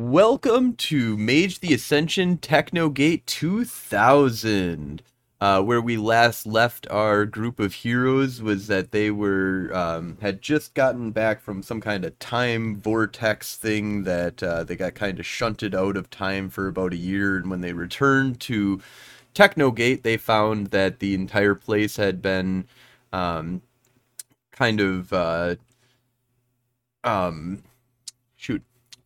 Welcome to Mage the Ascension Technogate 2000. Uh, where we last left our group of heroes was that they were um, had just gotten back from some kind of time vortex thing that uh, they got kind of shunted out of time for about a year, and when they returned to Technogate, they found that the entire place had been um, kind of uh, um,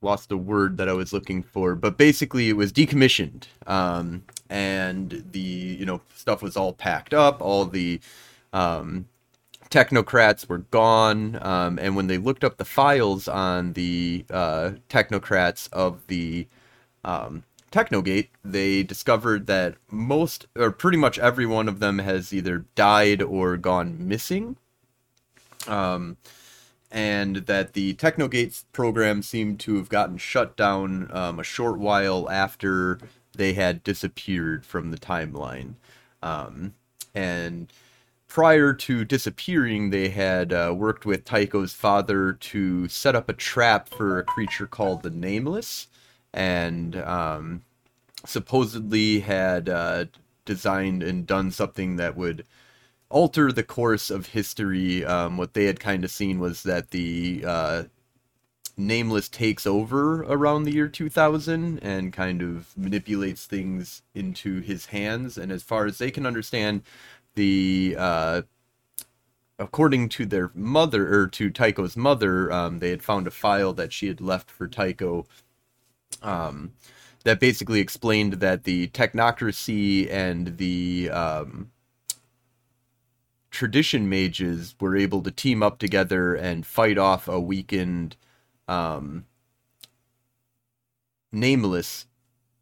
lost the word that I was looking for, but basically it was decommissioned. Um, and the you know stuff was all packed up, all the um, technocrats were gone, um, and when they looked up the files on the uh, technocrats of the um, Technogate, they discovered that most or pretty much every one of them has either died or gone missing. Um, and that the Technogates program seemed to have gotten shut down um, a short while after they had disappeared from the timeline. Um, and prior to disappearing, they had uh, worked with Tycho's father to set up a trap for a creature called the Nameless, and um, supposedly had uh, designed and done something that would alter the course of history. Um, what they had kind of seen was that the uh, Nameless takes over around the year 2000 and kind of manipulates things into his hands. And as far as they can understand, the uh, according to their mother or to Tycho's mother, um, they had found a file that she had left for Tycho. Um, that basically explained that the technocracy and the um, tradition mages were able to team up together and fight off a weakened um, nameless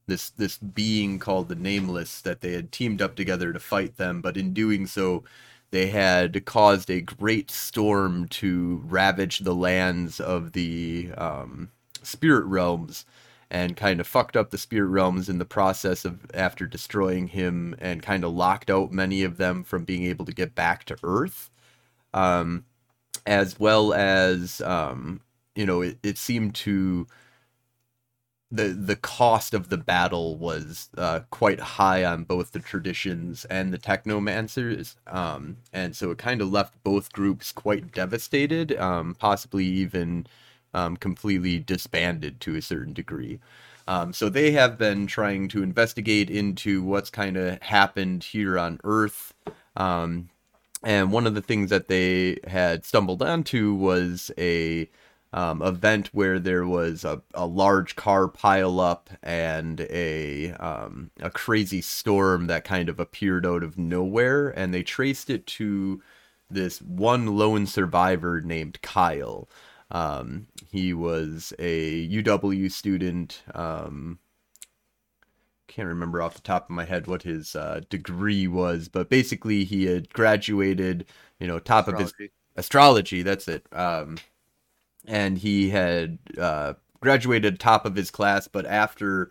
this this being called the nameless that they had teamed up together to fight them. But in doing so they had caused a great storm to ravage the lands of the um, spirit realms and kind of fucked up the spirit realms in the process of after destroying him and kind of locked out many of them from being able to get back to earth. Um, as well as um, you know it, it seemed to the the cost of the battle was uh, quite high on both the traditions and the technomancers, um, and so it kind of left both groups quite devastated, um, possibly even um, completely disbanded to a certain degree. Um, so they have been trying to investigate into what's kind of happened here on Earth. Um, and one of the things that they had stumbled onto was a um, event where there was a, a large car pile up and a um, a crazy storm that kind of appeared out of nowhere, and they traced it to this one lone survivor named Kyle. Um, he was a UW student. Um, can't remember off the top of my head what his uh, degree was, but basically he had graduated, you know, top astrology. of his astrology. That's it. Um, and he had uh, graduated top of his class, but after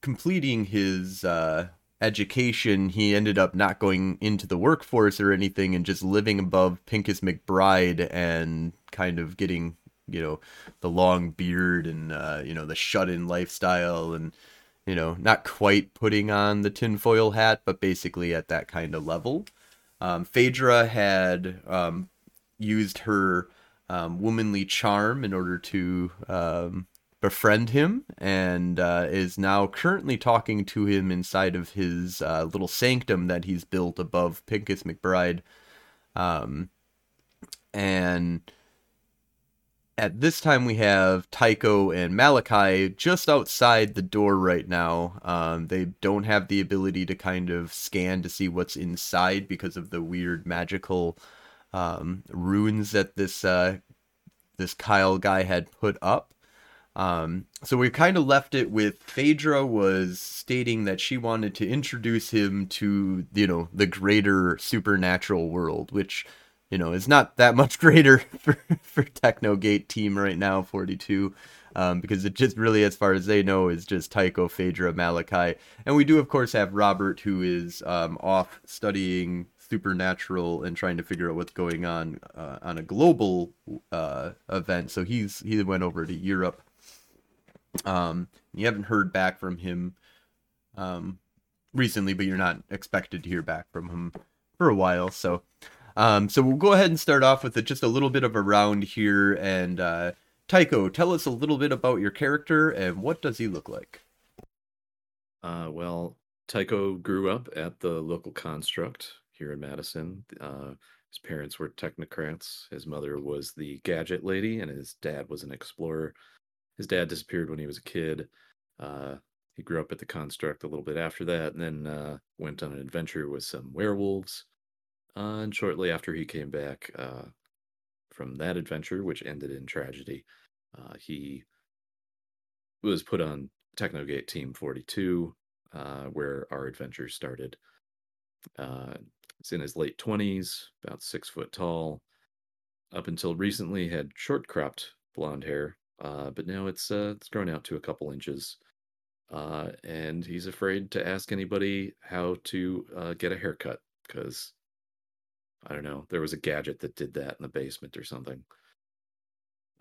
completing his uh, education, he ended up not going into the workforce or anything and just living above Pincus McBride and kind of getting, you know, the long beard and, uh, you know, the shut in lifestyle and, you know, not quite putting on the tinfoil hat, but basically at that kind of level. Um, Phaedra had um, used her um, womanly charm in order to um, befriend him and uh, is now currently talking to him inside of his uh, little sanctum that he's built above Pincus McBride. Um, and at this time, we have Tycho and Malachi just outside the door right now. Um, they don't have the ability to kind of scan to see what's inside because of the weird magical um, runes that this uh, this Kyle guy had put up. Um, so we kind of left it with Phaedra was stating that she wanted to introduce him to, you know, the greater supernatural world, which, you know, is not that much greater for, for Technogate team right now, 42. Um, because it just really, as far as they know, is just Tycho, Phaedra, Malachi. And we do, of course, have Robert, who is um, off studying supernatural and trying to figure out what's going on uh, on a global uh, event. So he's he went over to Europe Um, you haven't heard back from him um, recently, but you're not expected to hear back from him for a while. So, um, so we'll go ahead and start off with a, just a little bit of a round here. And uh, Tycho, tell us a little bit about your character and what does he look like? Uh, well, Tycho grew up at the local construct here in Madison. Uh, his parents were technocrats. His mother was the gadget lady, and his dad was an explorer. His dad disappeared when he was a kid. Uh, he grew up at the construct a little bit after that, and then uh, went on an adventure with some werewolves. Uh, and shortly after he came back uh, from that adventure, which ended in tragedy, uh, he was put on Technogate Team 42, uh, where our adventure started. He's in his late 20s, about six foot tall. Up until recently, had short cropped blonde hair, uh, but now it's uh, it's grown out to a couple inches. Uh, and he's afraid to ask anybody how to uh, get a haircut because I don't know, there was a gadget that did that in the basement or something.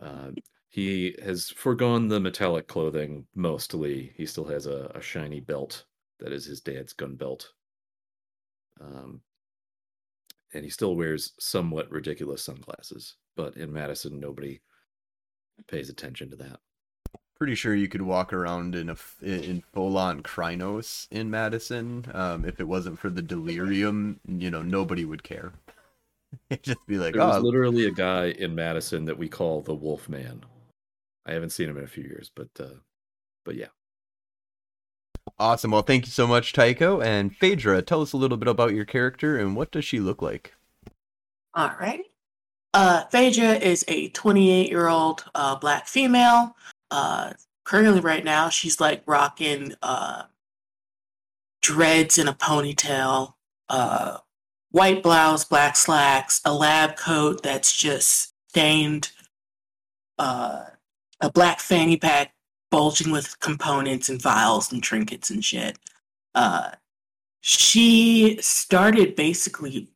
Uh, he has foregone the metallic clothing mostly. He still has a, a shiny belt that is his dad's gun belt. Um, and he still wears somewhat ridiculous sunglasses. But in Madison, nobody pays attention to that. Pretty sure you could walk around in a in full on Krinos in Madison. Um, if it wasn't for the delirium, you know, nobody would care. It'd just be like, There was oh, literally a guy in Madison that we call the Wolf Man. I haven't seen him in a few years, but uh, but yeah. awesome. Well, thank you so much, Tycho and Phaedra. Tell us a little bit about your character and what does she look like? All right. Uh, Phaedra is a 28 year old uh, black female. Uh, currently, right now, she's like rocking uh, dreads in a ponytail, uh, white blouse, black slacks, a lab coat that's just stained, uh, a black fanny pack bulging with components and vials and trinkets and shit. Uh, she started basically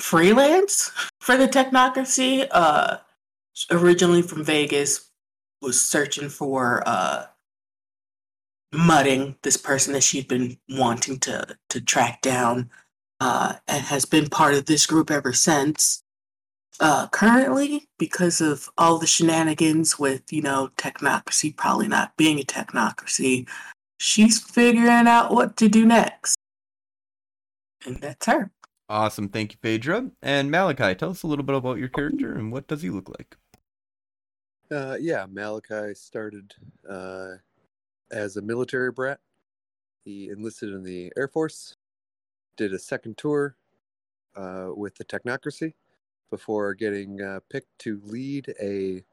freelance for the technocracy. Uh, originally from Vegas, was searching for uh, mudding this person that she'd been wanting to to track down, uh, and has been part of this group ever since. Uh, currently, because of all the shenanigans with you know technocracy probably not being a technocracy, she's figuring out what to do next, and that's her. Awesome. Thank you, Phaedra. And Malachi, tell us a little bit about your character and what does he look like? Uh, yeah, Malachi started uh, as a military brat. He enlisted in the Air Force, did a second tour uh, with the Technocracy before getting uh, picked to lead a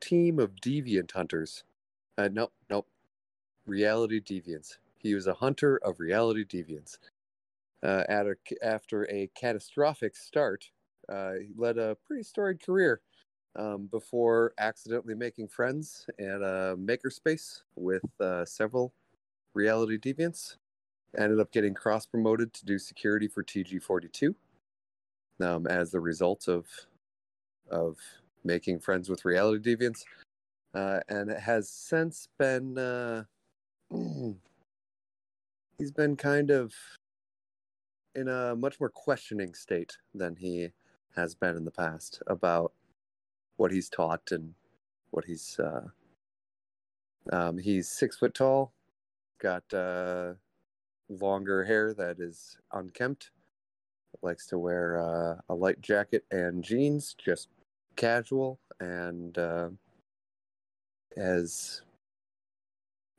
team of deviant hunters. Uh, nope, nope. Reality deviants. He was a hunter of reality deviants. Uh, at a, after a catastrophic start, uh, he led a pretty storied career um, before accidentally making friends at a makerspace with uh, several reality deviants. Ended up getting cross promoted to do security for TG42 um, as the result of of making friends with reality deviants, uh, and it has since been uh, he's been kind of in a much more questioning state than he has been in the past about what he's taught and what he's uh, um, he's six foot tall got uh, longer hair that is unkempt likes to wear uh, a light jacket and jeans just casual and uh, has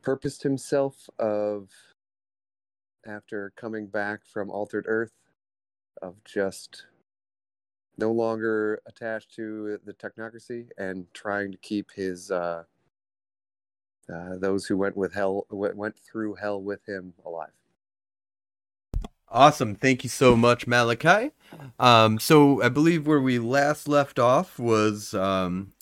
purposed himself of after coming back from altered earth of just no longer attached to the technocracy and trying to keep his uh, uh, those who went with hell went through hell with him alive. Awesome. Thank you so much, Malachi. Um, so I believe where we last left off was um,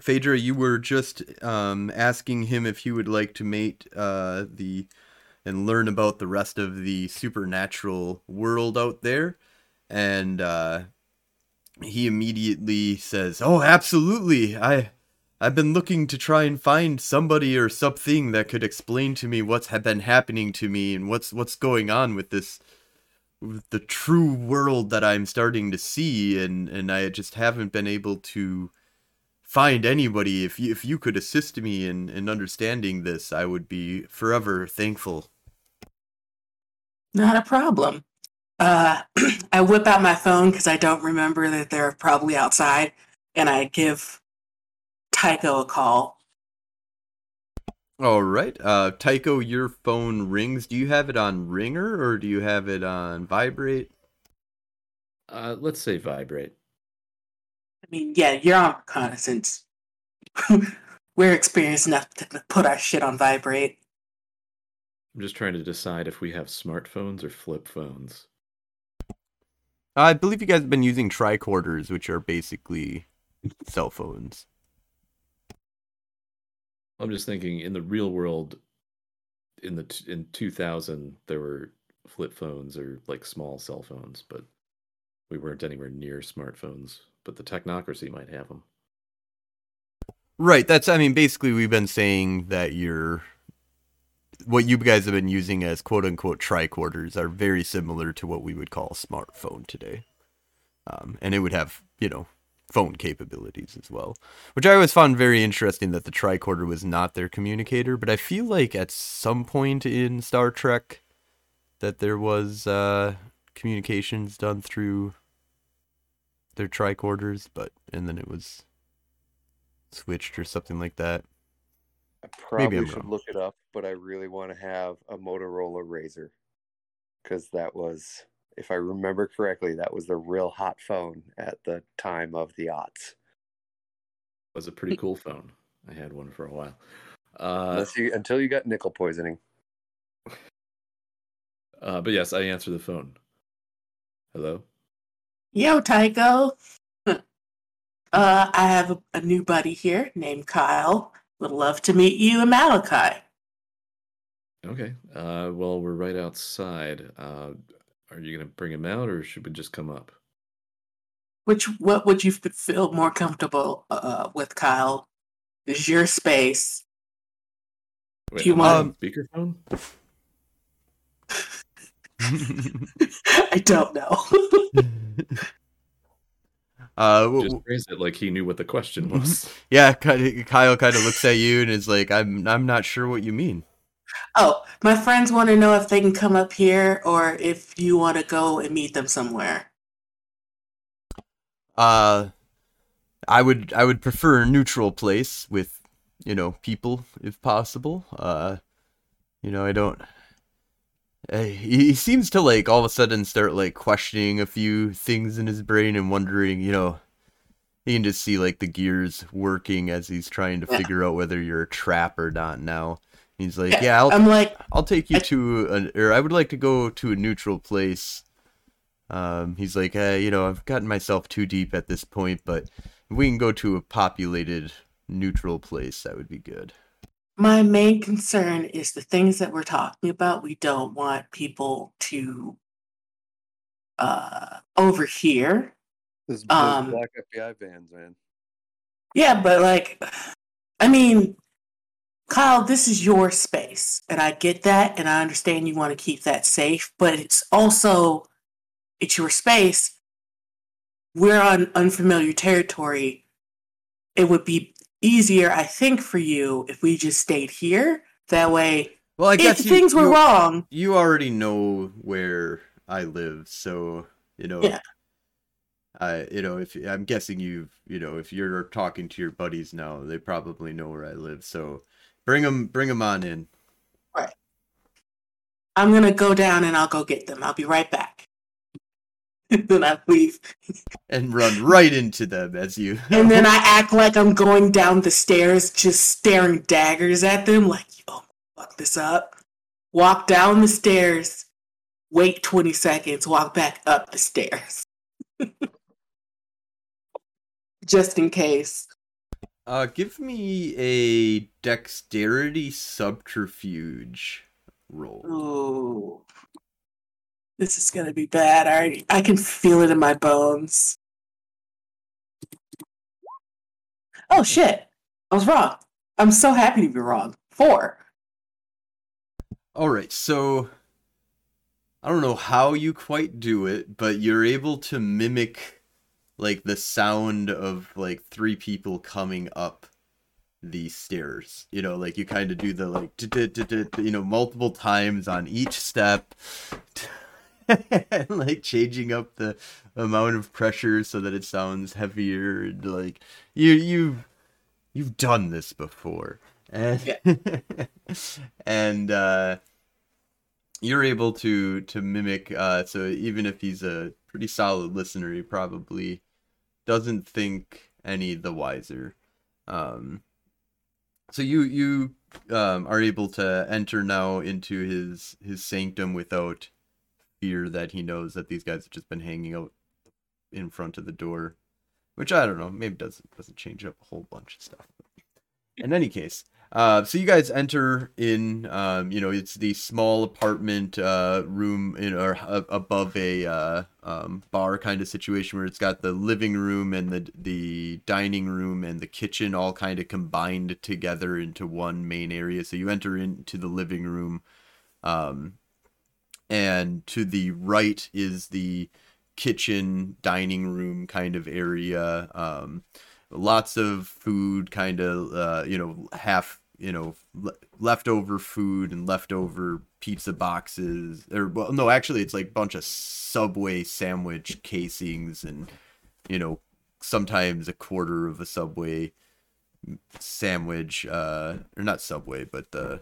Phaedra, you were just um, asking him if he would like to mate uh, the and learn about the rest of the supernatural world out there. And uh, he immediately says, "Oh, absolutely! I I've been looking to try and find somebody or something that could explain to me what's ha- been happening to me and what's what's going on with this the true world that I'm starting to see and and I just haven't been able to find anybody if you if you could assist me in in understanding this I would be forever thankful. Not a problem. Uh, I whip out my phone because I don't remember that they're probably outside, and I give Tycho a call. All right. Uh Tycho, your phone rings. Do you have it on ringer or do you have it on vibrate? Uh, let's say vibrate. I mean, yeah, you're on reconnaissance. We're experienced enough to put our shit on vibrate. I'm just trying to decide if we have smartphones or flip phones. Uh, I believe you guys have been using tricorders, which are basically cell phones. I'm just thinking in the real world, in the t- in 2000, there were flip phones or like small cell phones, but we weren't anywhere near smartphones. But the technocracy might have them. Right. That's. I mean, basically, we've been saying that you're. What you guys have been using as quote unquote tricorders are very similar to what we would call a smartphone today. Um, and it would have, you know, phone capabilities as well, which I always found very interesting that the tricorder was not their communicator. But I feel like at some point in Star Trek that there was uh, communications done through their tricorders, but and then it was switched or something like that. I probably I'm should wrong. look it up, but I really want to have a Motorola Razor because that was, if I remember correctly, that was the real hot phone at the time of the aughts. It was a pretty cool phone. I had one for a while. Uh, Unless you, until you got nickel poisoning. uh, but yes, I answer the phone. Hello. Yo, Tycho. uh, I have a, a new buddy here named Kyle. Would love to meet you in Malachi. Okay. Uh, well, we're right outside. Uh, are you gonna bring him out, or should we just come up? Which what would you feel more comfortable uh, with, Kyle? Is your space? Wait, you am I want- speakerphone? I don't know. uh, Just w- phrase it like he knew what the question was. yeah, Ky- Kyle kind of looks at you and is like, "I'm I'm not sure what you mean." oh, my friends want to know if they can come up here or if you want to go and meet them somewhere. Uh, I would I would prefer a neutral place with, you know, people if possible. Uh, you know, I don't. Uh, he, seems to like all of a sudden start like questioning a few things in his brain and wondering, you know, you can just see like the gears working as he's trying to Yeah. figure out whether you're a trap or not. Now he's like, Yeah, yeah, I'll I'm like, I'll take you I- to an, or I would like to go to a neutral place. Um, he's like, uh, you know, I've gotten myself too deep at this point, but if we can go to a populated neutral place, that would be good. My main concern is the things that we're talking about. We don't want people to uh, overhear. Those Um, black FBI vans, man. Yeah, but like, I mean, Kyle, this is your space, and I get that, and I understand you want to keep that safe, but it's also it's your space. We're on unfamiliar territory. It would be easier, I think, for you if we just stayed here. That way, Well, I if guess you, things were you, wrong, you already know where I live, so you know. Yeah. I, you know, if I'm guessing you've, you know, if you're talking to your buddies now, they probably know where I live. So, bring them, bring them on in. Right. I'm gonna go down and I'll go get them. I'll be right back. then I leave. and run right into them as you. And then I act like I'm going down the stairs, just staring daggers at them, like, yo, fuck this up. Walk down the stairs, wait 20 seconds, walk back up the stairs. just in case. Uh, give me a dexterity subterfuge roll. Ooh. This is gonna be bad. I already, I can feel it in my bones. Oh shit. I was wrong. I'm so happy to be wrong. Four. All right, so I don't know how you quite do it, but you're able to mimic like the sound of like three people coming up the stairs. You know, like you kind of do the like you know multiple times on each step. and like changing up the amount of pressure so that it sounds heavier and like you you you've done this before and yeah. and uh you're able to to mimic uh so even if he's a pretty solid listener he probably doesn't think any the wiser um so you you um are able to enter now into his his sanctum without fear that he knows that these guys have just been hanging out in front of the door which i don't know maybe doesn't doesn't change up a whole bunch of stuff in any case uh, so you guys enter in, um, you know, it's the small apartment uh, room in or uh, above a uh, um, bar kind of situation where it's got the living room and the the dining room and the kitchen all kind of combined together into one main area. So you enter into the living room, um, and to the right is the kitchen dining room kind of area. Um, lots of food kind of uh, you know half you know le- leftover food and leftover pizza boxes or well no actually it's like a bunch of subway sandwich casings and you know sometimes a quarter of a subway sandwich uh or not subway but the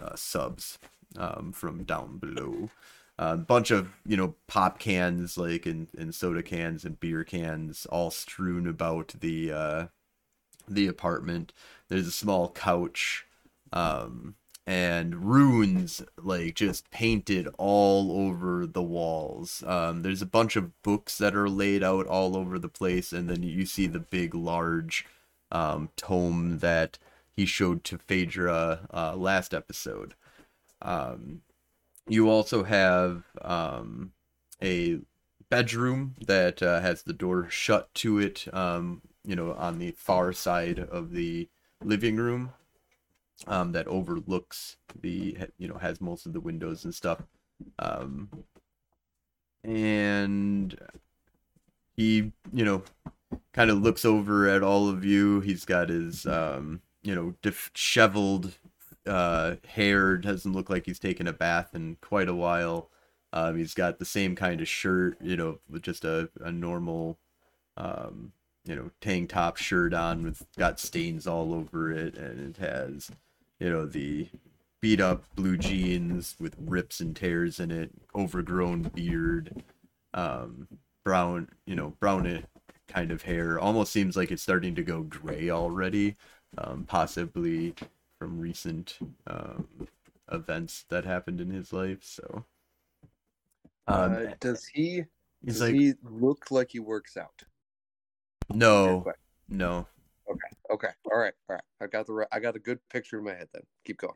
uh, subs um from down below. A uh, bunch of you know pop cans like and, and soda cans and beer cans all strewn about the uh the apartment. There's a small couch um and runes like just painted all over the walls. Um there's a bunch of books that are laid out all over the place and then you see the big large um tome that he showed to Phaedra uh last episode um you also have um, a bedroom that uh, has the door shut to it, um, you know, on the far side of the living room um, that overlooks the, you know, has most of the windows and stuff. Um, and he, you know, kind of looks over at all of you. He's got his, um, you know, disheveled uh, hair doesn't look like he's taken a bath in quite a while. Um, he's got the same kind of shirt, you know, with just a, a normal, um, you know, tank top shirt on with got stains all over it, and it has, you know, the beat up blue jeans with rips and tears in it, overgrown beard, um, brown, you know, brown kind of hair. Almost seems like it's starting to go gray already, um, possibly from recent um, events that happened in his life. So, um, uh, does he? Does like, he look like he works out? No, no. Okay. Okay. All right. All right. I got the I got a good picture in my head. Then keep going.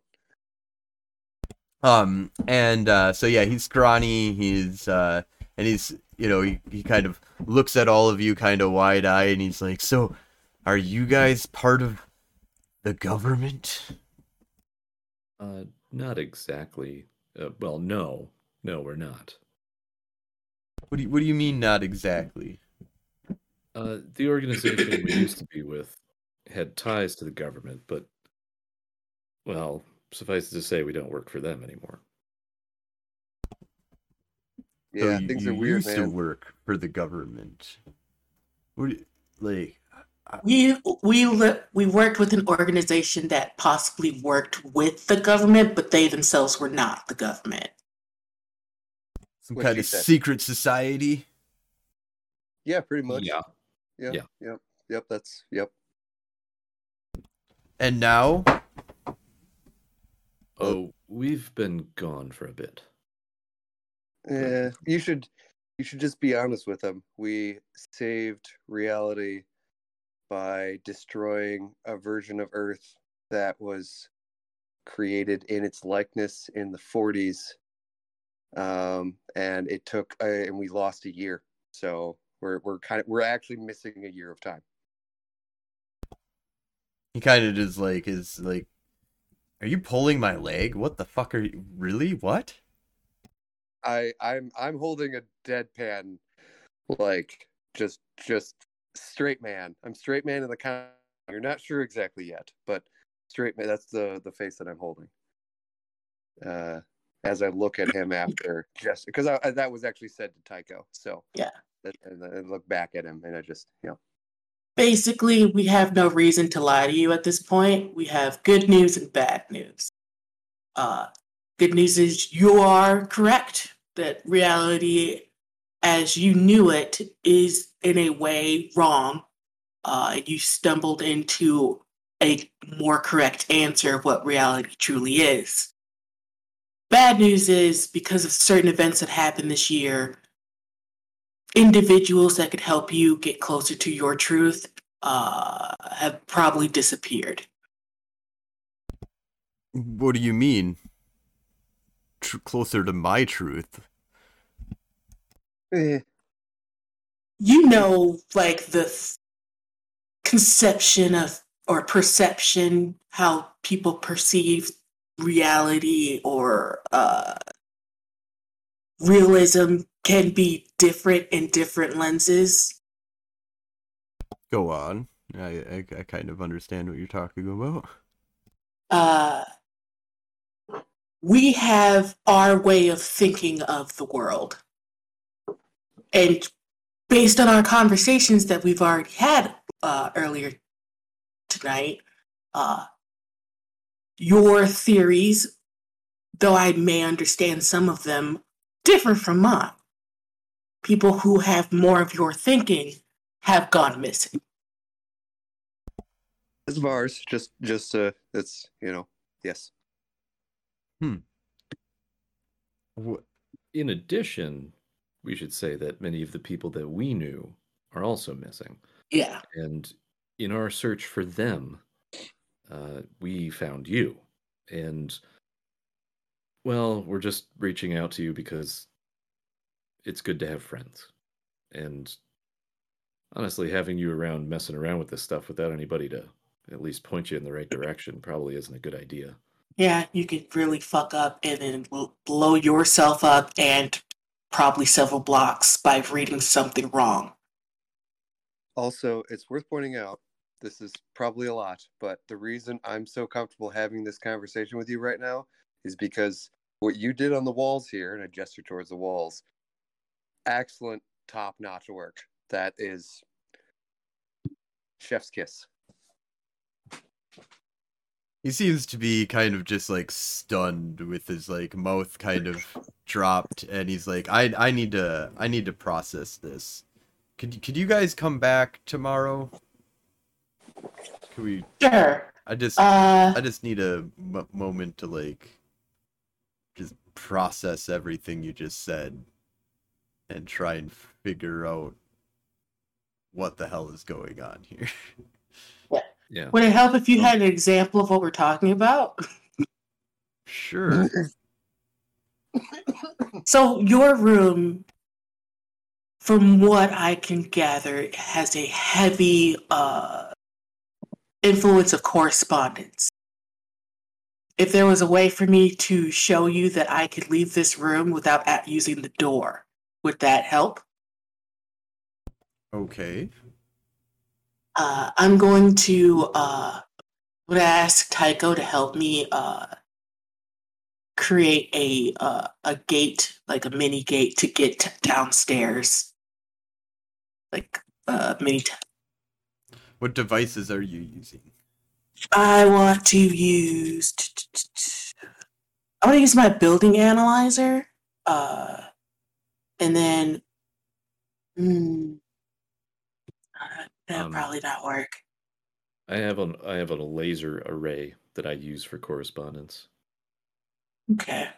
Um. And uh, so yeah, he's scrawny. He's uh, and he's you know he he kind of looks at all of you kind of wide eyed, and he's like, so. Are you guys part of the government? Uh, not exactly. Uh, well, no, no, we're not. What do you What do you mean, not exactly? Uh, the organization we used to be with had ties to the government, but well, suffice it to say, we don't work for them anymore. Yeah, so you, things you are weird. Used man. to work for the government. What do you, like? We we we worked with an organization that possibly worked with the government, but they themselves were not the government. Some what kind of said. secret society. Yeah, pretty much. Yeah. Yeah. Yeah. Yep. Yep. That's yep. And now. Oh, we've been gone for a bit. Yeah, you should you should just be honest with them. We saved reality by destroying a version of Earth that was created in its likeness in the 40s. Um, and it took, uh, and we lost a year. So we're we're kind of we're actually missing a year of time. He kind of just like is like, "Are you pulling my leg? What the fuck are you? Really? What?" I I'm I'm holding a deadpan, like just just straight man. I'm straight man in the counter. You're not sure exactly yet, but straight man. That's the the face that I'm holding. Uh, as I look at him after just because I, that was actually said to Tycho. So Yeah. and I look back at him and I just you know Basically, we have no reason to lie to you at this point. We have good news and bad news. Uh, good news is you are correct that reality, as you knew it, is in a way wrong. Uh, you stumbled into a more correct answer of what reality truly is. Bad news is because of certain events that happened this year, individuals that could help you get closer to your truth uh, have probably disappeared. What do you mean? Tr- closer to my truth. Eh, You know, like the th- conception of or perception, how people perceive reality or uh, realism can be different in different lenses. Go on. I, I I kind of understand what you're talking about. uh, we have our way of thinking of the world. And based on our conversations that we've already had uh, earlier tonight, uh, your theories, though I may understand some of them, differ from mine. People who have more of your thinking have gone missing. it's Vars. Just just uh, it's you know yes. Wh- In addition, we should say that many of the people that we knew are also missing. Yeah. And in our search for them, uh, we found you. And, well, we're just reaching out to you because it's good to have friends. And honestly, having you around messing around with this stuff without anybody to at least point you in the right direction probably isn't a good idea. Yeah, you could really fuck up and then blow yourself up and probably several blocks by reading something wrong. Also, it's worth pointing out this is probably a lot, but the reason I'm so comfortable having this conversation with you right now is because what you did on the walls here, and I gesture towards the walls, excellent, top notch work. That is chef's kiss. He seems to be kind of just like stunned with his like mouth kind of dropped and he's like I I need to I need to process this. Could could you guys come back tomorrow? Could we Sure. I just Uh, I just need a m- moment to like just process everything you just said and try and figure out what the hell is going on here. Yeah. would it help if you had an example of what we're talking about? sure. So, your room, from what I can gather, has a heavy uh, influence of correspondence. If there was a way for me to show you that I could leave this room without at- using the door, would that help? Okay. Uh, I'm going to uh, would ask Tycho to help me uh, create a uh, a gate, like a mini gate, to get t- downstairs, like uh, mini. T- What devices are you using? I want to use. I want to use my building analyzer, uh, and then. Uh, that'll Um, probably not work. I have an I have a laser array that I use for correspondence. Okay.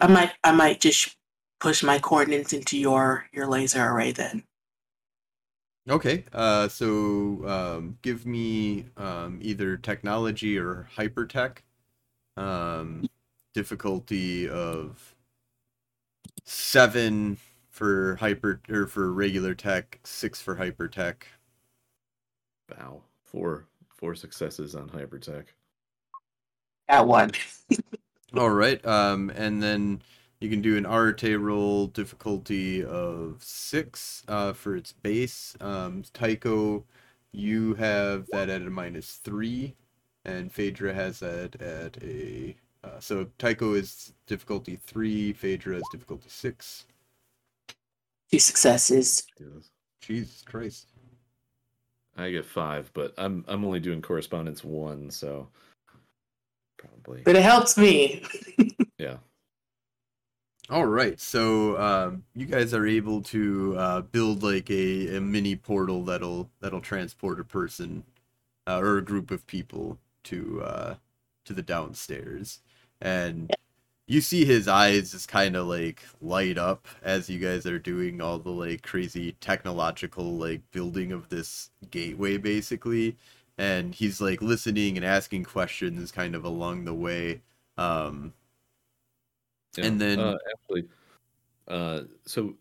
I might I might just push my coordinates into your your laser array then. Okay. Uh so um give me um either technology or hypertech. Um difficulty of 7 for hyper or for regular tech, 6 for hypertech. Wow. Four four successes on hypertech. At one. All right. Um, and then you can do an Arete roll difficulty of six uh, for its base. Um, Tycho, you have that at a minus three, and Phaedra has that at a. Uh, so Tycho is difficulty three, Phaedra is difficulty six. Two successes. Do this. Jesus Christ. I get five, but I'm I'm only doing correspondence one, so probably But it helps me. yeah. All right, so um, you guys are able to uh, build like a, a mini portal that'll that'll transport a person uh, or a group of people to uh, to the downstairs, and you see his eyes just kind of like light up as you guys are doing all the like crazy technological like building of this gateway basically, and he's like listening and asking questions kind of along the way. Um, And then- uh, actually, uh, so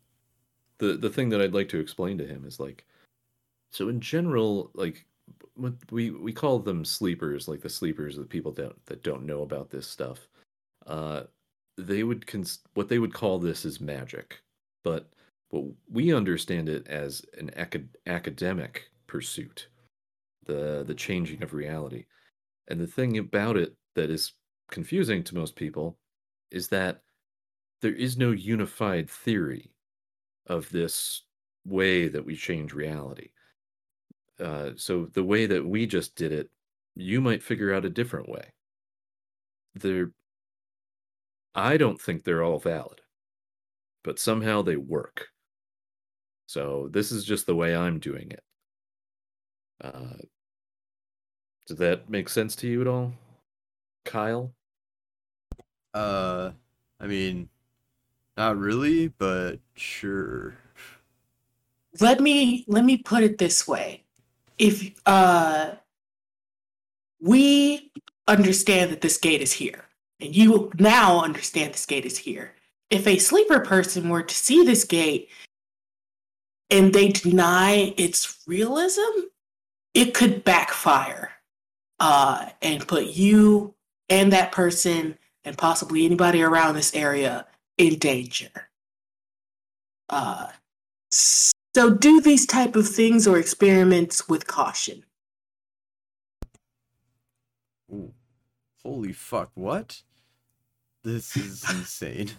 the the thing that I'd like to explain to him is like, so in general, like what we we call them sleepers, like the sleepers, the people that that don't know about this stuff. Uh, they would cons- what they would call this is magic, but what we understand it as an acad- academic pursuit, the the changing of reality. And the thing about it that is confusing to most people is that there is no unified theory of this way that we change reality. Uh, so the way that we just did it, you might figure out a different way. They're, I don't think they're all valid, but somehow they work. So this is just the way I'm doing it. Uh, does that make sense to you at all, Kyle? Uh, I mean, not really, but sure. let me let me put it this way if uh we understand that this gate is here and you now understand this gate is here if a sleeper person were to see this gate and they deny its realism it could backfire uh and put you and that person and possibly anybody around this area in danger uh so do these type of things or experiments with caution. Ooh. Holy fuck, what? This is insane.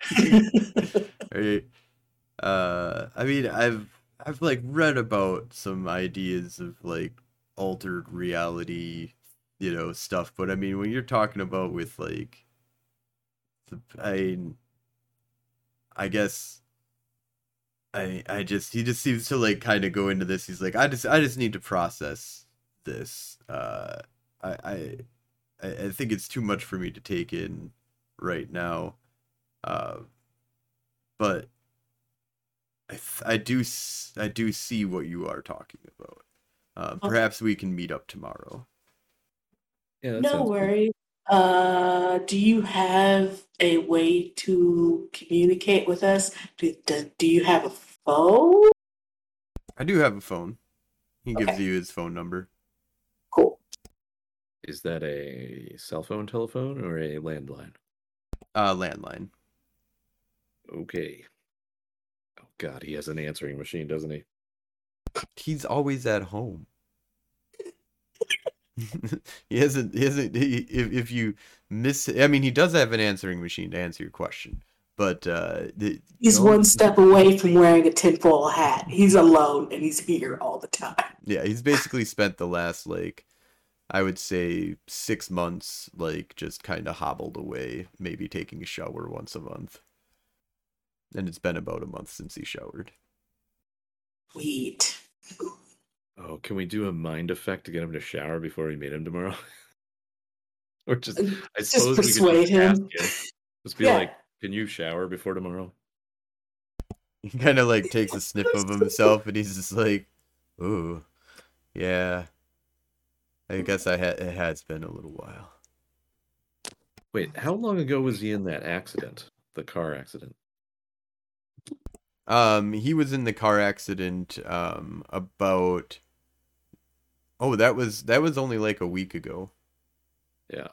Right. Uh, I mean, I've I've like read about some ideas of like altered reality, you know, stuff, but I mean, when you're talking about with like, the, I, I guess, I I just he just seems to like kind of go into this. He's like, I just I just need to process this. Uh, I I I I think it's too much for me to take in right now. Uh, but I th- I do s- I do see what you are talking about. Uh, Okay. perhaps we can meet up tomorrow. Yeah, no sounds good. worries. Uh, do you have a way to communicate with us? Do, do, do you have a phone? I do have a phone. He gives you his phone number. Cool. Is that a cell phone telephone or a landline? Uh, landline. Okay. Oh God, he has an answering machine, doesn't he? He's always at home. he hasn't. He hasn't. He, if if you miss, I mean, he does have an answering machine to answer your question, but uh, the, He's the only- one step away from wearing a tinfoil hat. He's alone and he's here all the time. Yeah, he's basically spent the last like I would say 6 months like just kind of hobbled away, maybe taking a shower once a month. And it's been about a month since he showered. Sweet. Oh, can we do a mind effect to get him to shower before we meet him tomorrow? or just, uh, I Just suppose we could persuade just him. ask him. Just be Yeah. like, "Can you shower before tomorrow?" He kind of like takes a sniff of himself and he's just like, "Ooh. Yeah. I guess I had it has been a little while." Wait, how long ago was he in that accident? The car accident? Um, he was in the car accident um about Oh, that was that was only like a week ago. Yeah.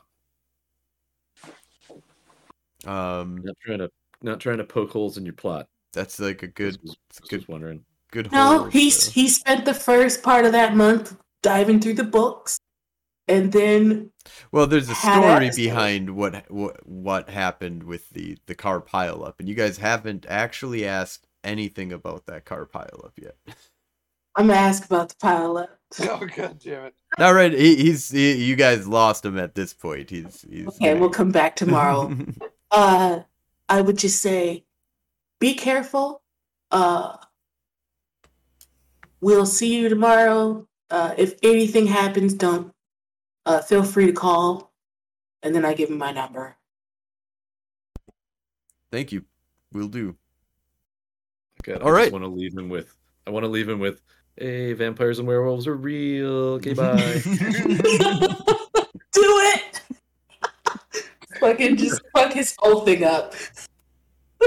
Um, Not trying to not trying to poke holes in your plot. that's like a good, Just was- it's a just good, was wondering. good. No, hole, he's so. he spent the first part of that month diving through the books, and then Well, there's a story behind what what what happened with the the car pileup, and you guys haven't actually asked anything about that car pileup yet. I'm gonna ask about the pileup. Oh god damn it! Not right. He, he's he, you guys lost him at this point. He's he's Okay, we'll come back tomorrow. uh, I would just say, be careful. Uh, we'll see you tomorrow. Uh, if anything happens, don't uh, feel free to call, and then I give him my number. Thank you. We'll do. God, All I right. just want to leave him with. I want to leave him with. Hey, vampires and werewolves are real. Okay, bye. Do it. Fucking just fuck his whole thing up.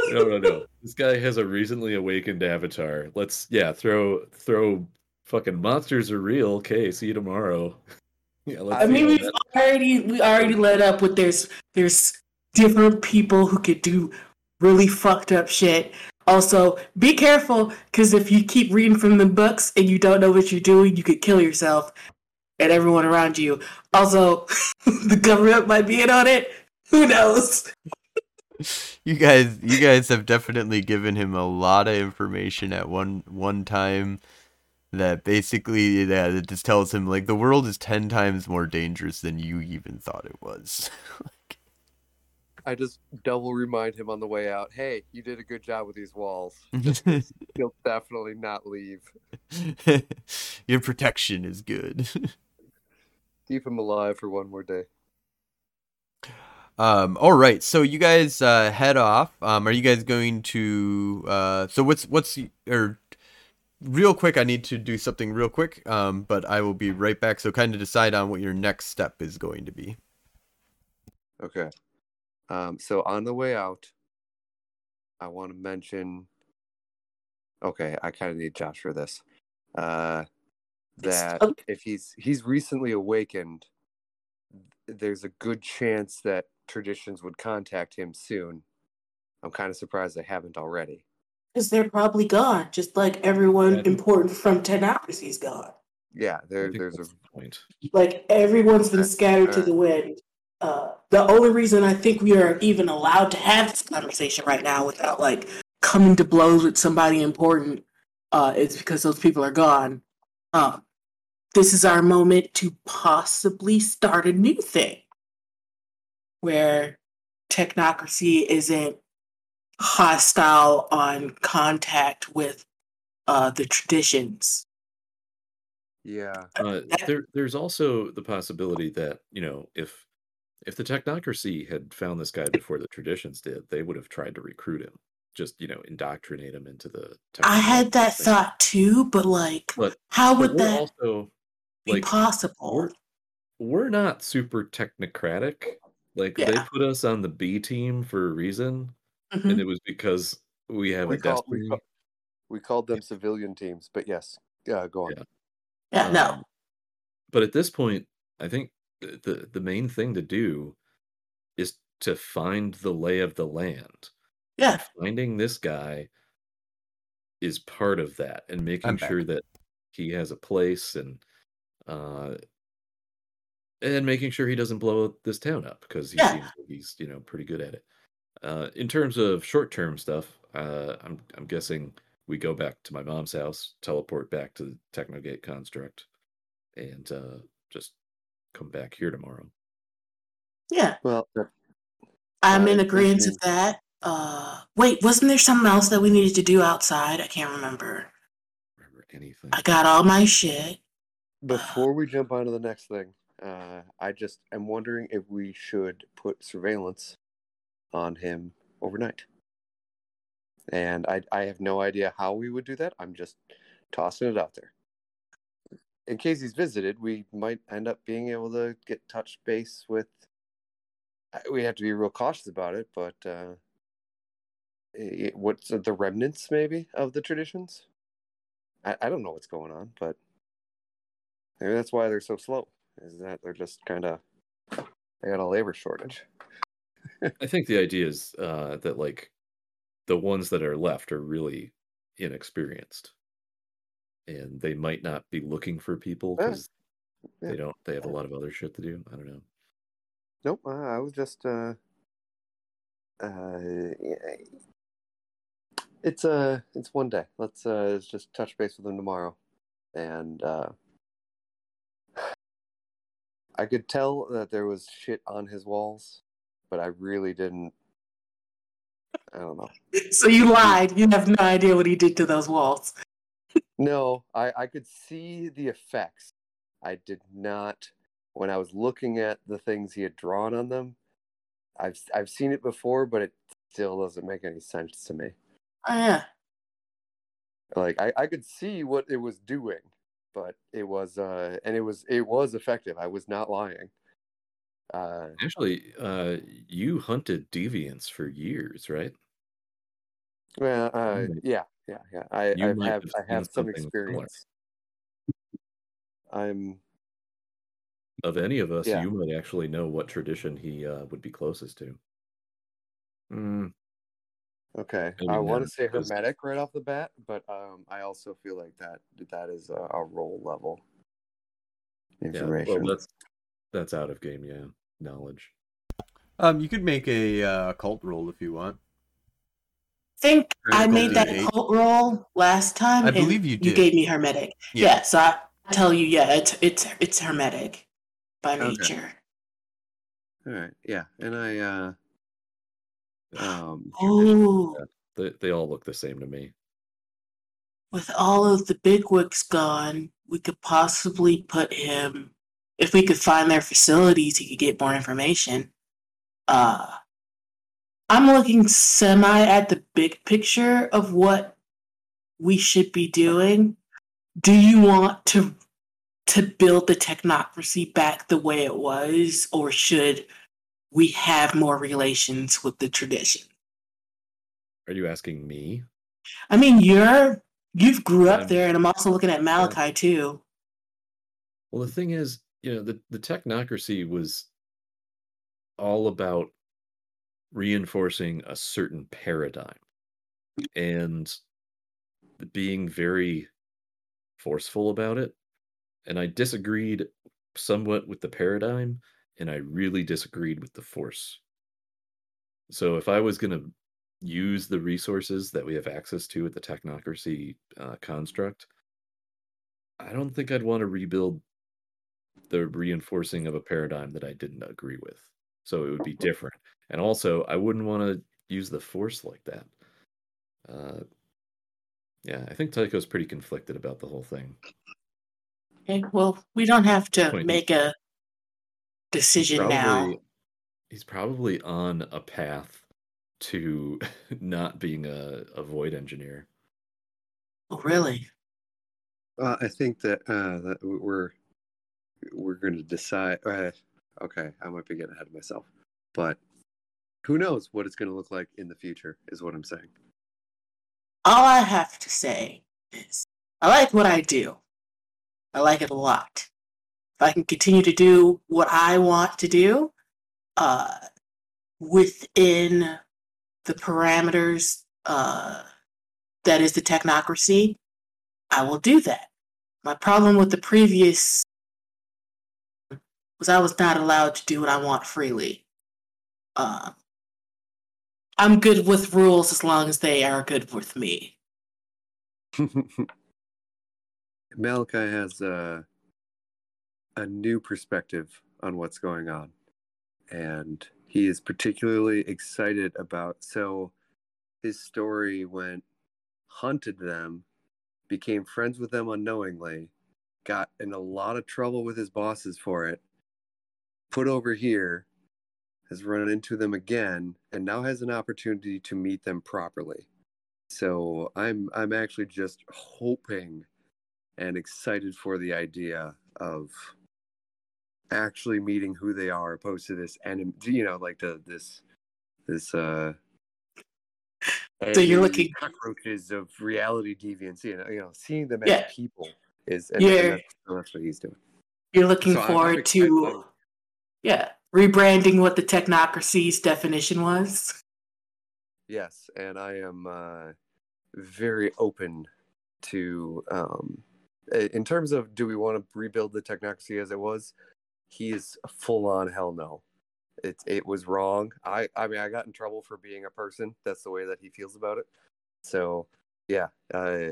no, no, no. This guy has a recently awakened avatar. Let's yeah, throw throw fucking monsters are real. Okay, see you tomorrow. Yeah, let's I mean, we've that- already we already led up with there's there's different people who could do really fucked up shit. Also, be careful because if you keep reading from the books and you don't know what you're doing, you could kill yourself and everyone around you. Also, the government might be in on it. Who knows? You guys, you guys have definitely given him a lot of information at one one time. That basically, yeah, it just tells him like the world is ten times more dangerous than you even thought it was. I just double remind him on the way out. Hey, you did a good job with these walls. He'll definitely not leave. Your protection is good. Keep him alive for one more day. Um, all right, so you guys uh, head off. Um, are you guys going to? Uh, so what's what's or real quick? I need to do something real quick. Um, but I will be right back. So kind of decide on what your next step is going to be. Okay. Um, so on the way out, I want to mention. Okay, I kind of need Josh for this. Uh, that Okay. if he's he's recently awakened, there's a good chance that traditions would contact him soon. I'm kind of surprised they haven't already. Because they're probably gone, just like everyone Yeah. important from Technocracy is gone. Yeah, there there's a point. like everyone's been Okay, scattered to the wind. Uh, the only reason I think we are even allowed to have this conversation right now without like coming to blows with somebody important uh, is because those people are gone. Um, this is our moment to possibly start a new thing where technocracy isn't hostile on contact with uh, the traditions. yeah. Uh, there, there's also the possibility that you know, if if the technocracy had found this guy before the traditions did, they would have tried to recruit him, just you know, indoctrinate him into the. I had that thing. thought too, but like, But, how would we're that also be like possible? we're we're not super technocratic. Like they put us on the B team for a reason, Mhm. and it was because we have We, a call, we, call, we called them civilian teams, but yes, uh, go on. Yeah. Yeah, no. Um, but at this point, I think the, the the main thing to do is to find the lay of the land. Yeah. Finding this guy is part of that, and making I'm back. sure that he has a place and uh and making sure he doesn't blow this town up because he Yeah. seems like he's you know pretty good at it. Uh, in terms of short term stuff, uh, I'm I'm guessing we go back to my mom's house, teleport back to the Technogate construct, and uh, just come back here tomorrow. Yeah. Well, I'm in agreement with that. Uh, wait, wasn't there something else that we needed to do outside? I can't remember. Remember anything? I got all my shit. Before we jump on to the next thing, uh, I just am wondering if we should put surveillance on him overnight. And I, I have no idea how we would do that. I'm just tossing it out there. In case he's visited, we might end up being able to get touch base with. We have to be real cautious about it, but uh, i- what's the remnants maybe of the traditions? I, I don't know what's going on, but Maybe that's why they're so slow. Is that they're just kind of they got a labor shortage. I think the idea is uh, that like the ones that are left are really inexperienced, and they might not be looking for people because Yeah. they don't. They have a lot of other shit to do. I don't know. Nope, uh, I was just uh uh it's uh it's one day. Let's uh let's just touch base with them tomorrow. And uh I could tell that there was shit on his walls, but I really didn't I don't know. So you lied. You have no idea what he did to those walls. No, I I could see the effects. I did not when I was looking at the things he had drawn on them. I've I've seen it before, but it still doesn't make any sense to me. Oh yeah. like I, I could see what it was doing but it was uh and it was it was effective i was not lying uh Actually, uh, you hunted deviants for years, right? well uh yeah yeah yeah i i have have i have some something similar. experience i'm Of any of us, Yeah. you might actually know what tradition he uh, would be closest to. Mm, okay Maybe i want to say hermetic right off the bat but um i also feel like that that is a, a role level yeah, information well, that's that's out of game, yeah. Knowledge. Um, you could make a uh, cult roll if you want. I think I made that D8. cult roll last time. I believe you did. You gave me hermetic. Yeah. Yeah. so I tell you, yeah, it's it's it's hermetic by Okay. nature. all right yeah and i uh um Oh, They, they all look the same to me. with all of the bigwigs gone, we could possibly put him. If we could find their facilities, he could get more information. Uh, I'm looking semi at the big picture of what we should be doing. Do you want to to build the technocracy back the way it was, or should we have more relations with the tradition? Are you asking me? I mean, you're you've grew up there, and I'm also looking at Malachi too. Well, the thing is, you know, the, the technocracy was all about reinforcing a certain paradigm and being very forceful about it. And I disagreed somewhat with the paradigm, and I really disagreed with the force. So if I was going to use the resources that we have access to at the technocracy uh, construct, I don't think I'd want to rebuild the reinforcing of a paradigm that I didn't agree with. So it would be different. And also, I wouldn't want to use the force like that. Uh, yeah, I think Tycho's pretty conflicted about the whole thing. Okay, well, we don't have to Point. make a decision now. Probably, he's probably on a path to not being a, a void engineer. Oh, really? Well, I think that uh, that we're we're going to decide. Uh, okay, I might be getting ahead of myself, but who knows what it's going to look like in the future? Is what I'm saying. All I have to say is I like what I do. I like it a lot. If I can continue to do what I want to do, uh, within the parameters uh, that is the technocracy, I will do that. My problem with the previous was I was not allowed to do what I want freely. Uh, I'm good with rules as long as they are good with me. Malachi has a a new perspective on what's going on, and he is particularly excited about. So, his story went hunted them, became friends with them unknowingly, got in a lot of trouble with his bosses for it, put over here, has run into them again, and now has an opportunity to meet them properly. So I'm I'm actually just hoping and excited for the idea of actually meeting who they are opposed to this and you know like the this this uh So you're looking- cockroaches of reality deviance you know you know seeing them Yeah. as people Is and, and Yeah. that's, that's what he's doing. You're looking So forward to, yeah, rebranding what the technocracy's definition was. Yes, and I am uh, very open to, um, in terms of do we want to rebuild the technocracy as it was? He is full on hell no. It it was wrong. I I mean I got in trouble for being a person. That's the way that he feels about it. So yeah, uh,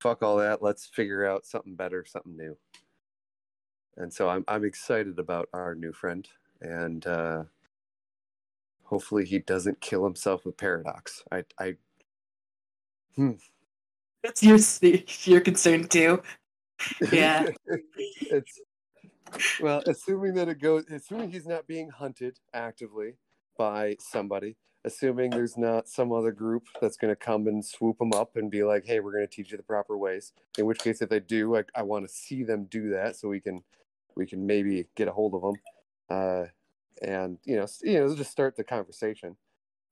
fuck all that. Let's figure out something better, something new. And so I'm I'm excited about our new friend, and uh, hopefully he doesn't kill himself with paradox. I I That's your your concern too. Yeah. it's well, assuming that it goes, assuming he's not being hunted actively by somebody, assuming there's not some other group that's going to come and swoop him up and be like, "Hey, we're going to teach you the proper ways." In which case, if they do, I, I want to see them do that so we can we can maybe get a hold of them, uh, and you know, you know, just start the conversation.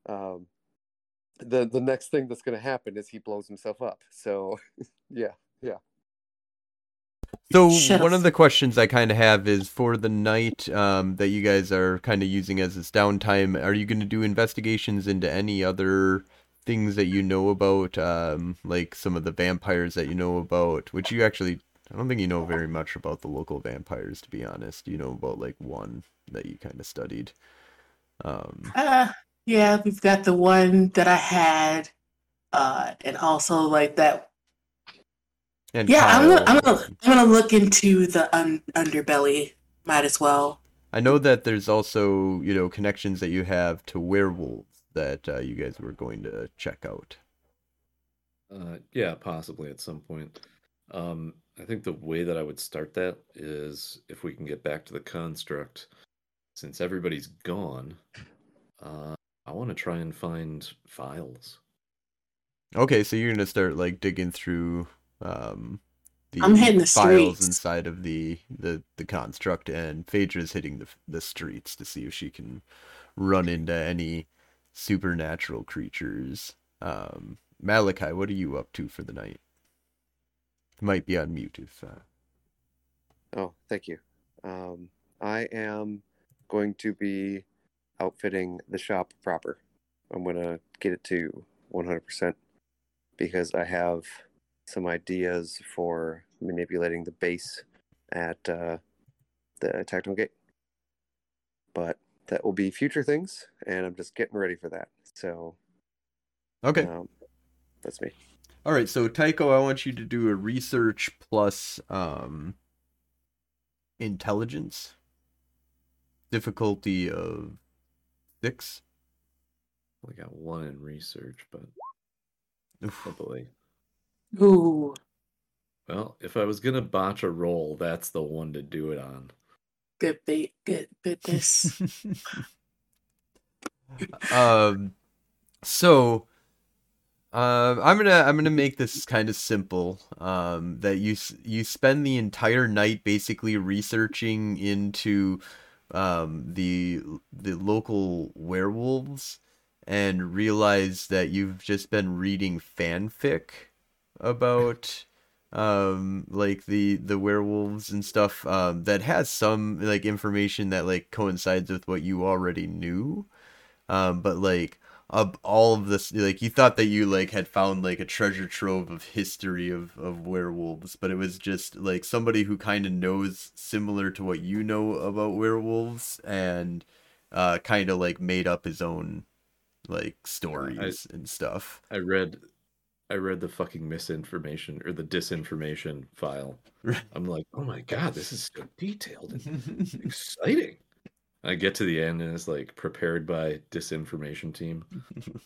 Um, the the next thing that's going to happen is he blows himself up. So, yeah, yeah. So Shut one of the questions I kind of have is for the night um, that you guys are kind of using as this downtime. Are you going to do investigations into any other things that you know about, um, like some of the vampires that you know about? Which you actually, I don't think you know very much about the local vampires, to be honest. You know about like one that you kind of studied. Um, Uh, yeah, we've got the one that I had, uh, and also like that. and Yeah, I'm gonna, I'm gonna, I'm gonna look into the un- underbelly. Might as well. I know that there's also you know connections that you have to werewolves that uh, you guys were going to check out. Uh, yeah, possibly at some point. Um, I think the way that I would start that is if we can get back to the construct, since everybody's gone. Uh, I want to try and find files. Okay, so you're gonna start like digging through um the I'm hitting the files streets. inside of the the the construct, and Phaedra's hitting the the streets to see if she can run into any supernatural creatures. Um, Malachi, what are you up to for the night? Might be on mute if. Uh... Oh, thank you. Um, I am going to be outfitting the shop proper. I'm going to get it to 100% because I have some ideas for manipulating the base at uh, the Techno Gate. But that will be future things, and I'm just getting ready for that. So, Okay. um, that's me. All right, so Tycho, I want you to do a research plus um intelligence. Difficulty of six. I got one in research, but Oof. oh. Ooh, Well, if I was gonna botch a roll, that's the one to do it on. good bait, good goodness. um so uh, I'm gonna I'm gonna make this kind of simple. Um, that you you spend the entire night basically researching into um, the the local werewolves and realize that you've just been reading fanfic about um like the the werewolves and stuff um that has some like information that like coincides with what you already knew um but like of all of this like you thought that you like had found like a treasure trove of history of of werewolves but it was just like somebody who kind of knows similar to what you know about werewolves and uh kind of like made up his own like stories and stuff I read I read the fucking misinformation or the disinformation file. I'm like, oh my god, this is so detailed and exciting. I get to the end and it's like prepared by disinformation team.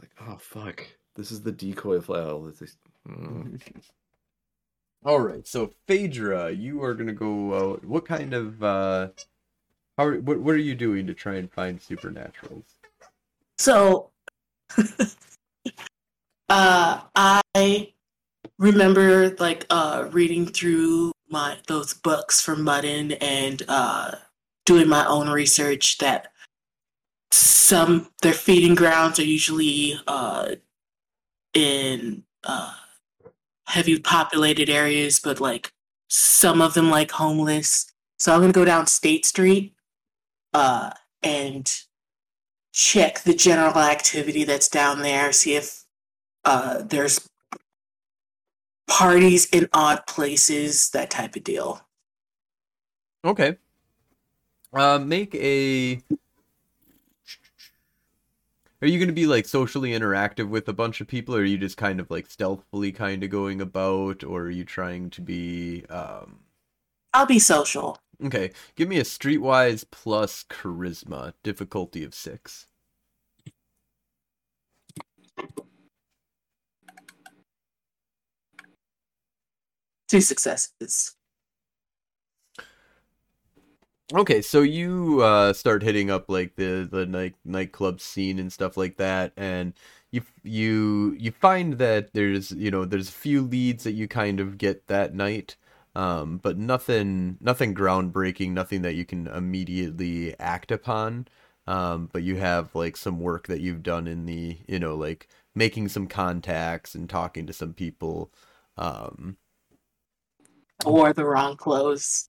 Like, oh fuck, this is the decoy file. That they... Mm. All right, so Phaedra, you are gonna go out. What kind of uh, how are, what what are you doing to try and find supernaturals? So, uh, I remember like uh reading through my those books from Muddin and uh doing my own research that some their feeding grounds are usually uh in uh heavy populated areas, but like some of them like homeless. So I'm gonna go down State Street uh, and check the general activity that's down there, see if uh, there's parties in odd places, that type of deal. Okay. Uh, make a. Are you going to be like socially interactive with a bunch of people, or are you just kind of like stealthily kind of going about, or are you trying to be? Um... I'll be social. Okay, give me a streetwise plus charisma, difficulty of six. Two successes. Okay, so you uh, start hitting up like the the night nightclub scene and stuff like that, and you you you find that there's you know there's a few leads that you kind of get that night, um, but nothing nothing groundbreaking, nothing that you can immediately act upon. Um, but you have like some work that you've done in the you know like making some contacts and talking to some people. Um, wore the wrong clothes.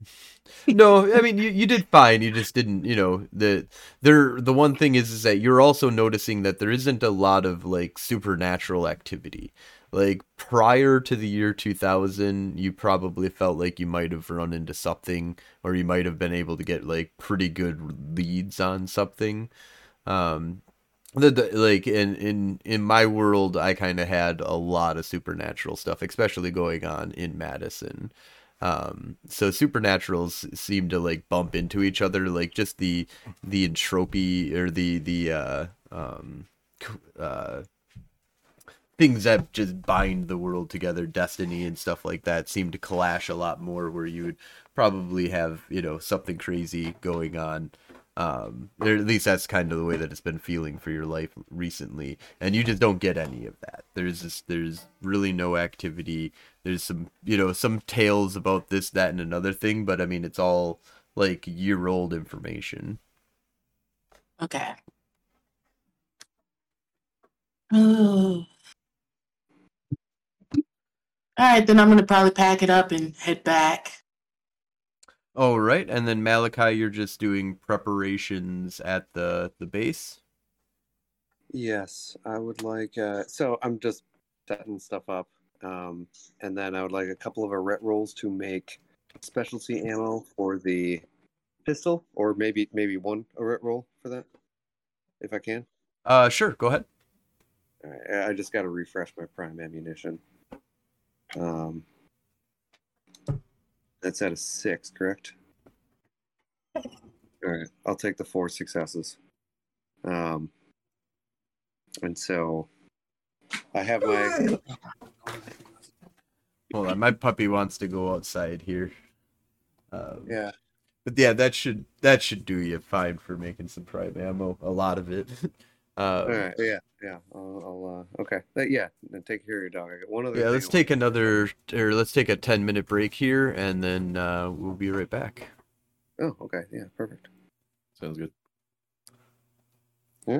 no, I mean you, you did fine. You just didn't, you know, the there the one thing is is that you're also noticing that there isn't a lot of like supernatural activity. Like prior to the year 2000, you probably felt like you might have run into something or you might have been able to get like pretty good leads on something. Um the, the, like in in in my world i kind of had a lot of supernatural stuff especially going on in madison um, so supernaturals seem to like bump into each other, like just the the entropy or the the uh, um, uh, things that just bind the world together, destiny and stuff like that, seem to clash a lot more. Where you would probably have you know something crazy going on um, or at least that's kind of the way that it's been feeling for your life recently, and you just don't get any of that. There's this, there's really no activity. There's some, you know, some tales about this, that, and another thing, but I mean, it's all like year old information. Okay. All right, then I'm gonna probably pack it up and head back. Oh, right. And then Malachi, you're just doing preparations at the the base. Yes, I would like. Uh, so I'm just setting stuff up, um, and then I would like a couple of Arete rolls to make specialty ammo for the pistol, or maybe maybe one Arete roll for that, if I can. Uh, sure. Go ahead. Right, I just got to refresh my prime ammunition. Um, that's at a six, correct? All right, I'll take the four successes. Um, and so I have my. Hold on, my puppy wants to go outside here. Um, yeah. But yeah, that should that should do you fine for making some prime ammo. A lot of it. Uh, All right. Yeah. Yeah. I'll. I'll uh, okay. Uh, yeah. Then take care of your dog. I got one other. Yeah. Let's take another, or let's take a ten minute break here, and then uh, we'll be right back. Oh. Okay. Yeah. Perfect. Sounds good. Yeah.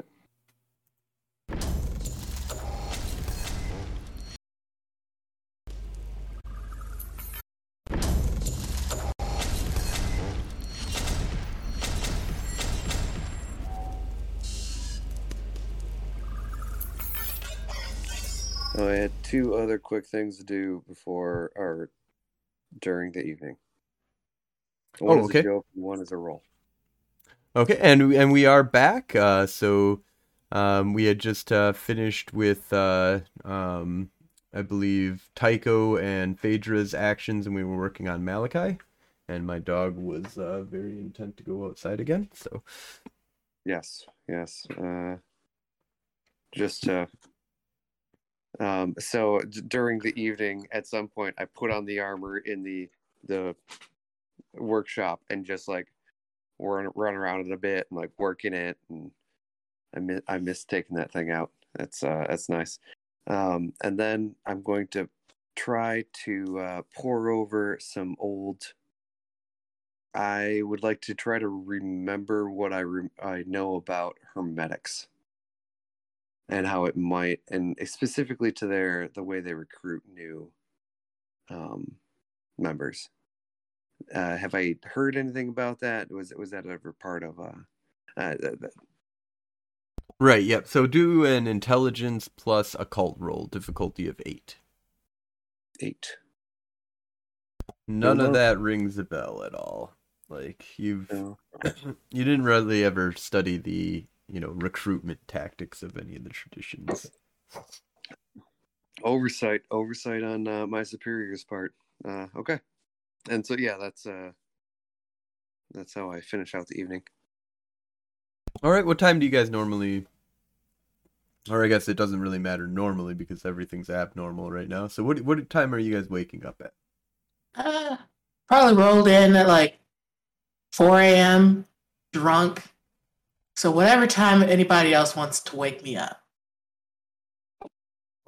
Two other quick things to do before or during the evening. One oh, okay. joke, one is a roll. Okay, and and we are back. Uh, so um, we had just uh, finished with uh, um, I believe Tycho and Phaedra's actions, and we were working on Malachi. And my dog was uh, very intent to go outside again. So yes, yes. Uh, just uh, um, so d- during the evening, at some point, I put on the armor in the the workshop and just like run run around it a bit and like working it, and I miss I miss taking that thing out. That's uh, that's nice. Um, and then I'm going to try to uh, pour over some old. I would like to try to remember what I re- I know about hermetics and how it might and specifically to their the way they recruit new um, members. Uh, have I heard anything about that? Was was that ever part of uh, uh th- th- Right, yep. So do an intelligence plus occult roll, difficulty of eight. eight? None of know. that rings a bell at all. Like you've No. you didn't really ever study the, you know, recruitment tactics of any of the traditions. Oversight, oversight on uh, my superior's part. Uh, okay, and so yeah, that's uh, that's how I finish out the evening. All right, what time do you guys normally or I guess it doesn't really matter normally because everything's abnormal right now. So what what time are you guys waking up at? Uh, probably rolled in at like 4 a.m. drunk. So whatever time anybody else wants to wake me up.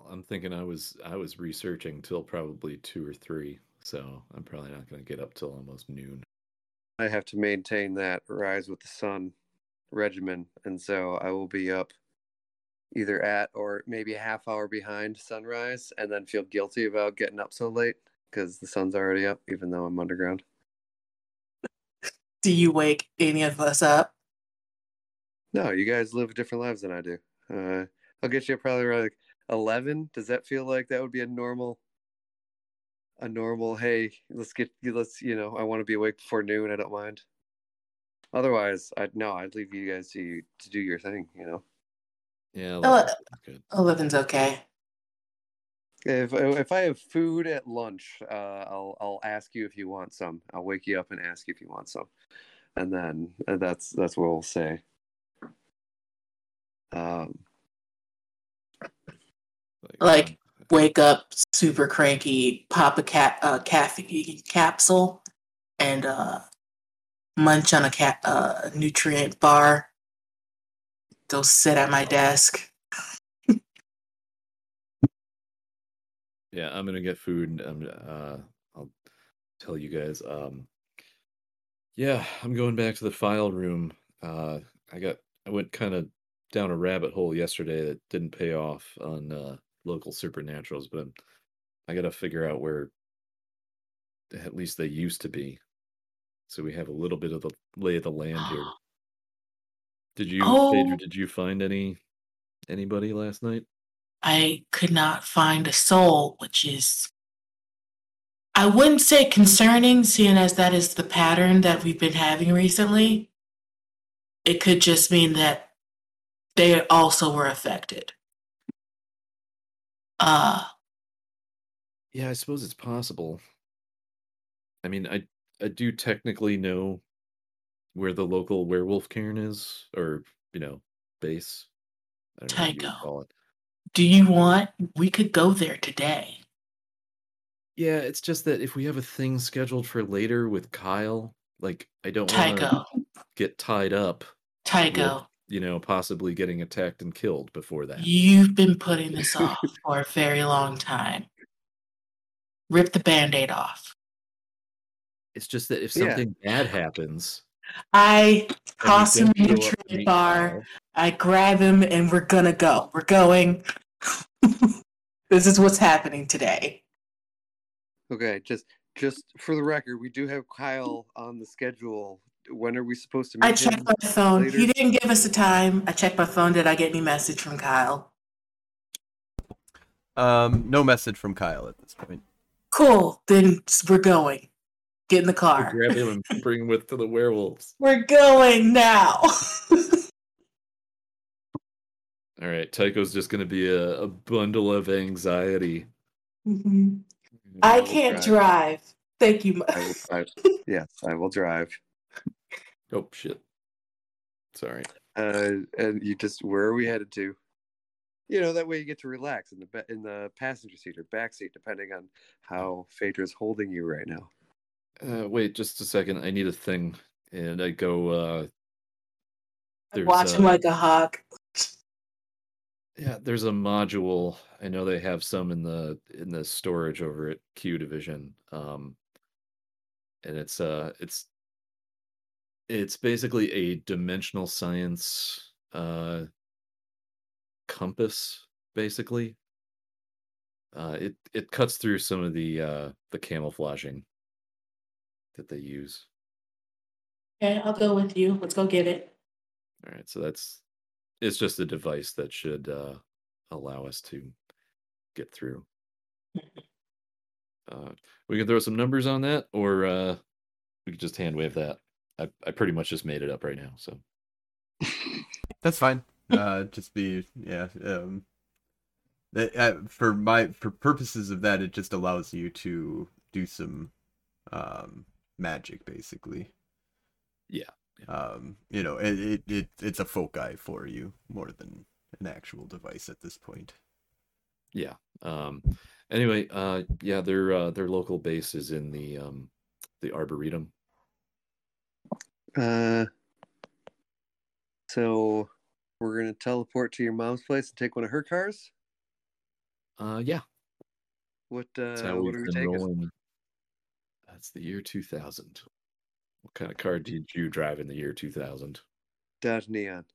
I'm thinking I was I was researching till probably two or three, so I'm probably not going to get up till almost noon. I have to maintain that rise with the sun regimen, and so I will be up either at or maybe a half hour behind sunrise, and then feel guilty about getting up so late because the sun's already up, even though I'm underground. Do you wake any of us up? No, you guys live different lives than I do. Uh, I'll get you probably around like eleven. Does that feel like that would be a normal, a normal? Hey, let's get let's you know I want to be awake before noon. I don't mind. Otherwise, I'd no, I'd leave you guys to to do your thing. You know, Yeah, Oh, eleven sounds good. 11's okay. if if I have food at lunch, uh, I'll I'll ask you if you want some. I'll wake you up and ask you if you want some, and then uh, that's that's what we'll say. Um, Like, um, Wake up super cranky, pop a cat uh, caffeine capsule, and uh, munch on a cat uh, nutrient bar. Go sit at my desk. Yeah, I'm gonna get food. I'm uh I'll tell you guys. Um yeah, I'm going back to the file room. Uh I got I went kind of down a rabbit hole yesterday that didn't pay off on uh local supernaturals, but I'm, I gotta figure out where at least they used to be. So we have a little bit of the lay of the land here. Did you Oh. did you find any anybody last night? I could not find a soul, which is, I wouldn't say concerning, seeing as that is the pattern that we've been having recently. It could just mean that they also were affected. Uh, Yeah, I suppose it's possible. I mean, I I do technically know where the local werewolf cairn is, or you know, base. I don't know what you Tycho. do you want? We could go there today. Yeah, it's just that if we have a thing scheduled for later with Kyle, like I don't want to get tied up, Tycho, you know, possibly getting attacked and killed before that. you've been putting this off for a very long time. Rip the band aid off. It's just that if Yeah. something bad happens, I and toss him don't in the up to nutrient meet bar. Kyle, I grab him and we're gonna go. We're going. this is what's happening today. Okay, just just for the record, we do have Kyle on the schedule. When are we supposed to meet? I checked my phone. He didn't give us a time. I checked my phone. Did I get any message from Kyle? Um, no message from Kyle at this point. Cool. Then we're going. Get in the we'll car. grab him and bring him with to the werewolves. We're going now. All right, Tycho's just going to be a, a bundle of anxiety. Mhm. I will can't drive. drive. Thank you. I will drive. yes, I will drive. Oh shit! Sorry. Uh, and you just where are we headed to? You know that way you get to relax in the ba- in the passenger seat or back seat, depending on how Phaedra's holding you right now. Uh, wait, just a second. I need a thing, and I go. uh There's Watch him uh, like a hawk. Yeah, there's a module. I know they have some in the in the storage over at Q Division. Um and it's uh it's it's basically a dimensional science uh compass basically. Uh, it it cuts through some of the uh, the camouflaging that they use. Okay, I'll go with you. Let's go get it. All right, so that's it's just a device that should uh, allow us to get through. Uh, we can throw some numbers on that, or uh, we could just hand wave that. I, I pretty much just made it up right now. So That's fine. Uh, just be yeah. Um, that, uh, for my for purposes of that, it just allows you to do some um, magic, basically. Yeah, Um, you know, it, it it it's a foci for you more than an actual device at this point. yeah. Um, anyway, uh, yeah, their uh, their local base is in the um, the arboretum. Uh, so we're gonna teleport to your mom's place and take one of her cars. Uh, yeah, What uh, what are we taking? rolling. That's the year two thousand. What kind of car did you drive in the year two thousand? Dodge Neon.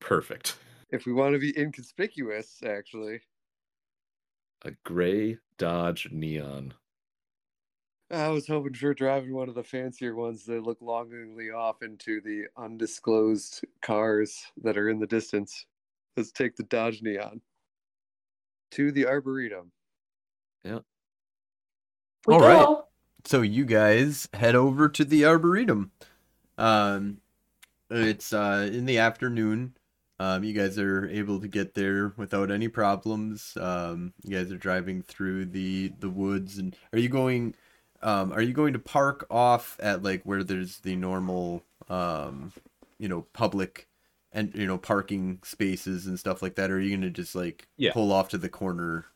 Perfect. If we want to be inconspicuous, actually, A gray Dodge Neon. I was hoping for driving one of the fancier ones that look longingly off into the undisclosed cars that are in the distance. Let's take the Dodge Neon to the Arboretum. We All go. right. So you guys head over to the arboretum. Um, it's uh in the afternoon. Um, you guys are able to get there without any problems. Um, you guys are driving through the the woods, and are you going? Um, are you going to park off at like where there's the normal, um, you know, public, and you know, parking spaces and stuff like that? Or are you gonna just like Yeah. pull off to the corner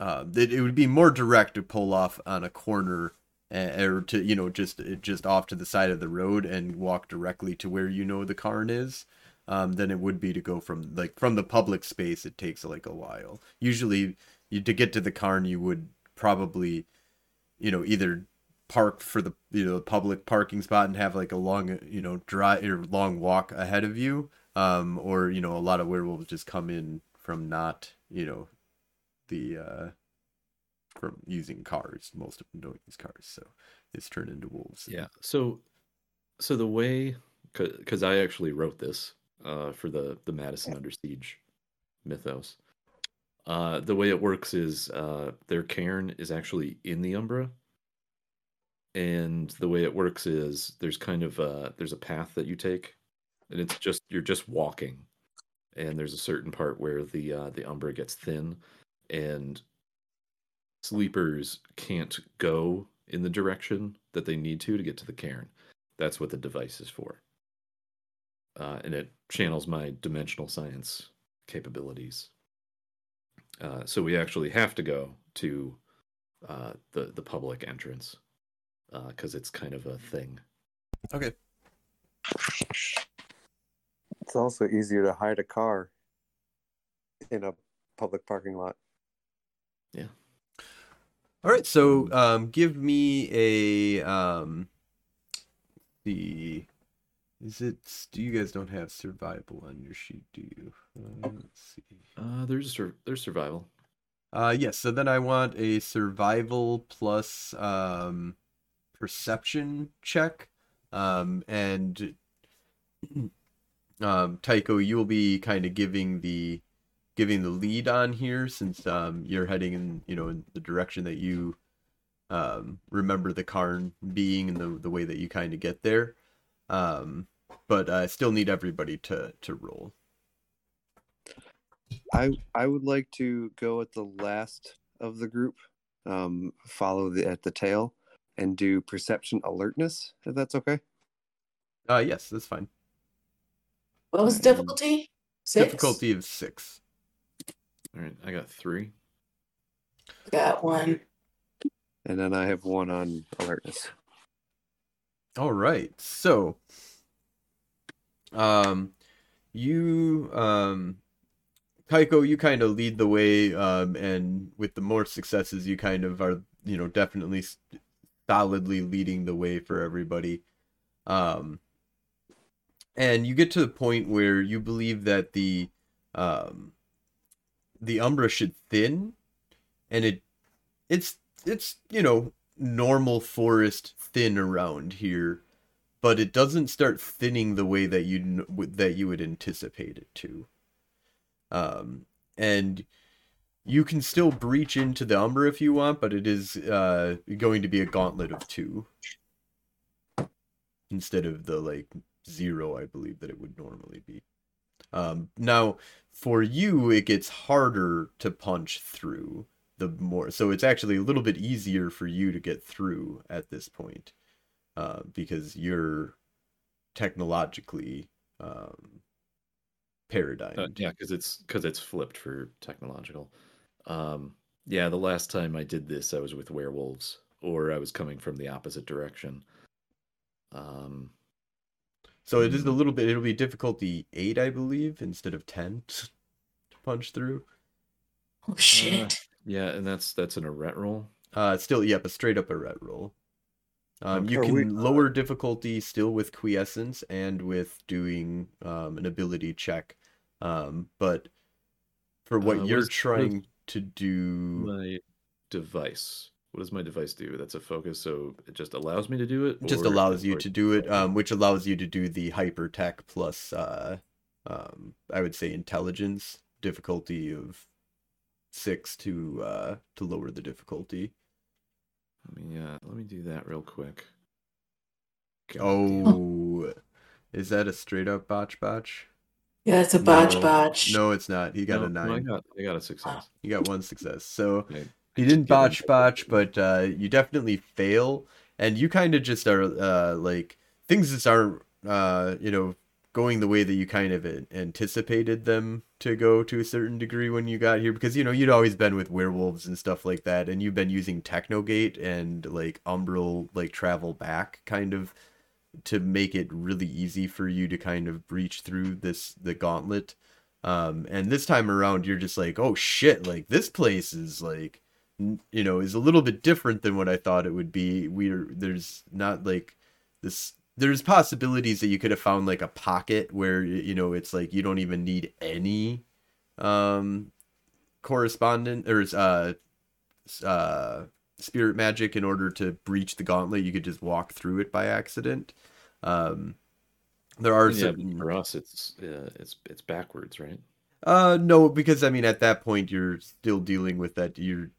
uh, that it would be more direct to pull off on a corner uh, or to you know just just off to the side of the road and walk directly to where you know the car is um, than it would be to go from like from the public space it takes like a while usually you to get to the cairn you would probably you know either park for the you know public parking spot and have like a long you know drive or long walk ahead of you um or you know a lot of werewolves just come in from not you know the uh from using cars most of them don't use cars so it's turned into wolves Yeah. So, so the way, because I actually wrote this uh, for the the Madison Under Siege mythos. Uh, the way it works is uh, their cairn is actually in the Umbra, and the way it works is there's kind of uh there's a path that you take, and it's just you're just walking, and there's a certain part where the uh, the Umbra gets thin, and sleepers can't go in the direction that they need to to get to the cairn. That's what the device is for. Uh, and it channels my dimensional science capabilities. Uh, so we actually have to go to uh, the the public entrance because it's kind of a thing. okay It's also easier to hide a car in a public parking lot. Yeah. All right so um give me a um the is it do you guys don't have survival on your sheet do you uh, let's see Uh, there's sur- there's survival. Uh yes, so then I want a survival plus um perception check. Um and um Tycho, you will be kind of giving the giving the lead on here since um you're heading in, you know, in the direction that you um remember the cairn being and the the way that you kind of get there. Um but I still need everybody to to roll. I I would like to go at the last of the group, um, follow the at the tail, and do perception alertness. If that's okay. Uh yes, that's fine. What was the difficulty? Six. Difficulty of 6. All right, I got three. Got one. And then I have one on alertness. All right. So, um, you, um, Tycho, you kind of lead the way, um, and with the more successes, you kind of are, you know, definitely solidly leading the way for everybody. Um, and you get to the point where you believe that the, um, the umbra should thin and it it's it's you know normal forest thin around here but it doesn't start thinning the way that you that you would anticipate it to. Um and you can still breach into the umbra if you want but it is uh going to be a gauntlet of two. Instead of the like zero i believe that it would normally be. Um now for you it gets harder to punch through the more so it's actually a little bit easier for you to get through at this point uh, because you're technologically um, paradigm Uh, yeah, because it's because it's flipped for technological. Um, yeah, the last time I did this, I was with werewolves, or I was coming from the opposite direction. Um, so it is a little bit it'll be difficulty 8 i believe instead of 10 to punch through Oh shit. yeah, and that's that's an Arete roll. uh still yep a straight up Arete roll um, you can we- lower difficulty still with quintessence and with doing um, an ability check um, but for what Uh, you're what is- trying to do My device. What does my device do? That's a focus, so it just allows me to do it. It just allows you to do it, um, which allows you to do the hypertech plus, uh, um, I would say intelligence difficulty of six to uh, to lower the difficulty. Let me uh, let me do that real quick. God damn. Oh, is that a straight up botch botch? Yeah, it's a botch No. botch. No, it's not. He got No, a no, I nine. got I got a success. You got one success. So Okay. he didn't Give him- botch botch, but uh, you definitely fail, and you kind of just are uh, like things just aren't uh, you know going the way that you kind of anticipated them to go to a certain degree when you got here because you know you'd always been with werewolves and stuff like that, and you've been using Technogate and like Umbral like travel back kind of to make it really easy for you to kind of breach through this the gauntlet. Um, and this time around, you're just like, oh shit, like this place is like you know is a little bit different than what I thought it would be. We're there's not like this. There's possibilities that you could have found like a pocket where you know it's like you don't even need any um correspondent or uh uh spirit magic in order to breach the gauntlet. You could just walk through it by accident. Um, there are yeah, certain for us, it's uh, it's it's backwards, right? uh no, because I mean at that point you're still dealing with that you're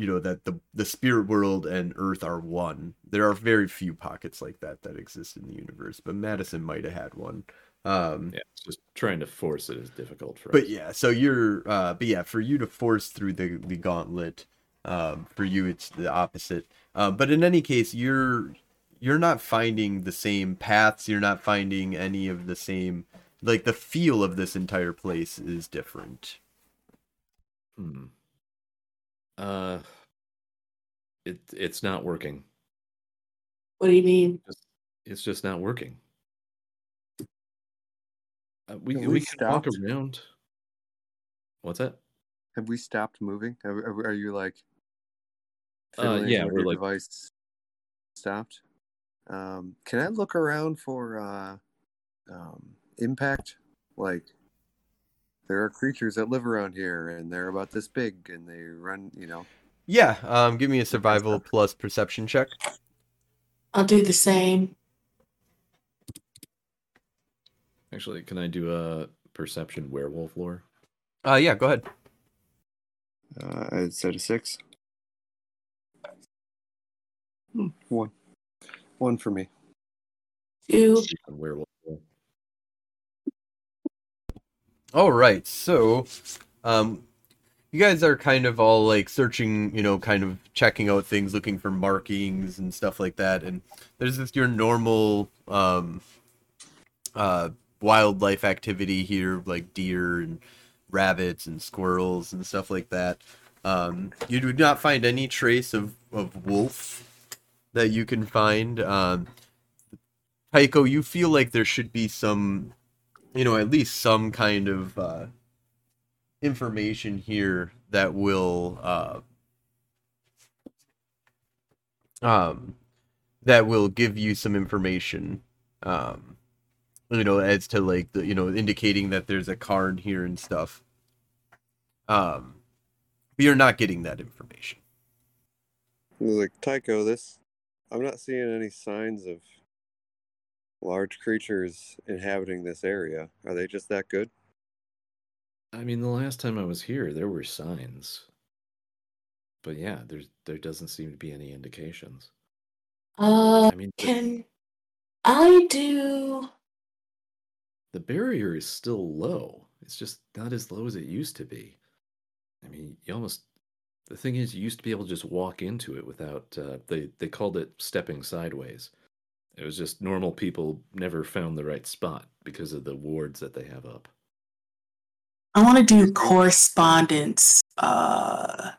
you know that the the spirit world and earth are one. There are very few pockets like that that exist in the universe, but Madison might have had one. Um Yeah, just trying to force it is difficult for but us. yeah, so you're uh but yeah, for you to force through the the gauntlet, um for you it's the opposite. Um but in any case, you're you're not finding the same paths, you're not finding any of the same like the feel of this entire place is different. Hmm. Uh, it it's not working. What do you mean? It's just not working. Uh, we Have we, we can walk around. What's that? Have we stopped moving? Are, are, are you like? Uh, yeah, we're like- device stopped. Um, can I look around for uh, um, impact? Like, there are creatures that live around here, and they're about this big, and they run. You know, Yeah, um give me a survival plus perception check. I'll do the same. Actually, can I do a perception werewolf lore? Uh yeah, go ahead. uh, I said a six. Hmm, one, one for me. Two. Werewolf All right, so um, you guys are kind of all like searching, you know, kind of checking out things, looking for markings and stuff like that. And there's just your normal um, uh, wildlife activity here, like deer and rabbits and squirrels and stuff like that. Um, you do not find any trace of, of wolf that you can find. Um, Tycho, you feel like there should be some you know, at least some kind of uh, information here that will uh, um, that will give you some information, um, you know, as to like the you know indicating that there's a card here and stuff. Um, but you're not getting that information. Like, Tycho, this I'm not seeing any signs of large creatures inhabiting this area. Are they just that good? I mean, the last time I was here, there were signs. But yeah, there's there doesn't seem to be any indications. Uh, I mean, the, can I do? the barrier is still low. It's just not as low as it used to be. I mean, you almost the thing is, you used to be able to just walk into it without. Uh, they they called it stepping sideways. It was just normal people never found the right spot because of the wards that they have up. I want to do correspondence. Uh,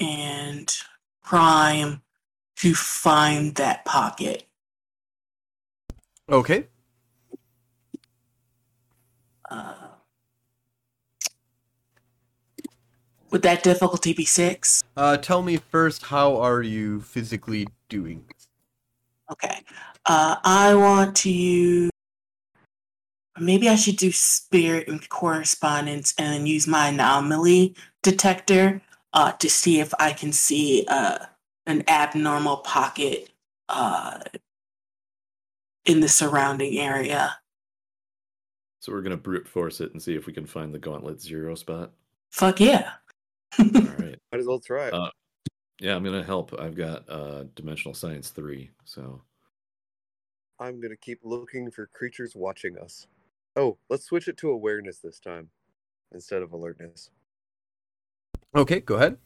and Prime to find that pocket. Okay. Uh, would that difficulty be six? Uh, tell me first, how are you physically doing? Okay. Uh, I want to use. Maybe I should do spirit and correspondence and then use my anomaly detector uh, to see if I can see uh, an abnormal pocket uh, in the surrounding area. So we're gonna brute force it and see if we can find the gauntlet zero spot. Fuck yeah. All right. Might as well try. Yeah, I'm gonna help. I've got uh dimensional science three, so I'm gonna keep looking for creatures watching us. Oh, let's switch it to awareness this time instead of alertness. Okay, go ahead.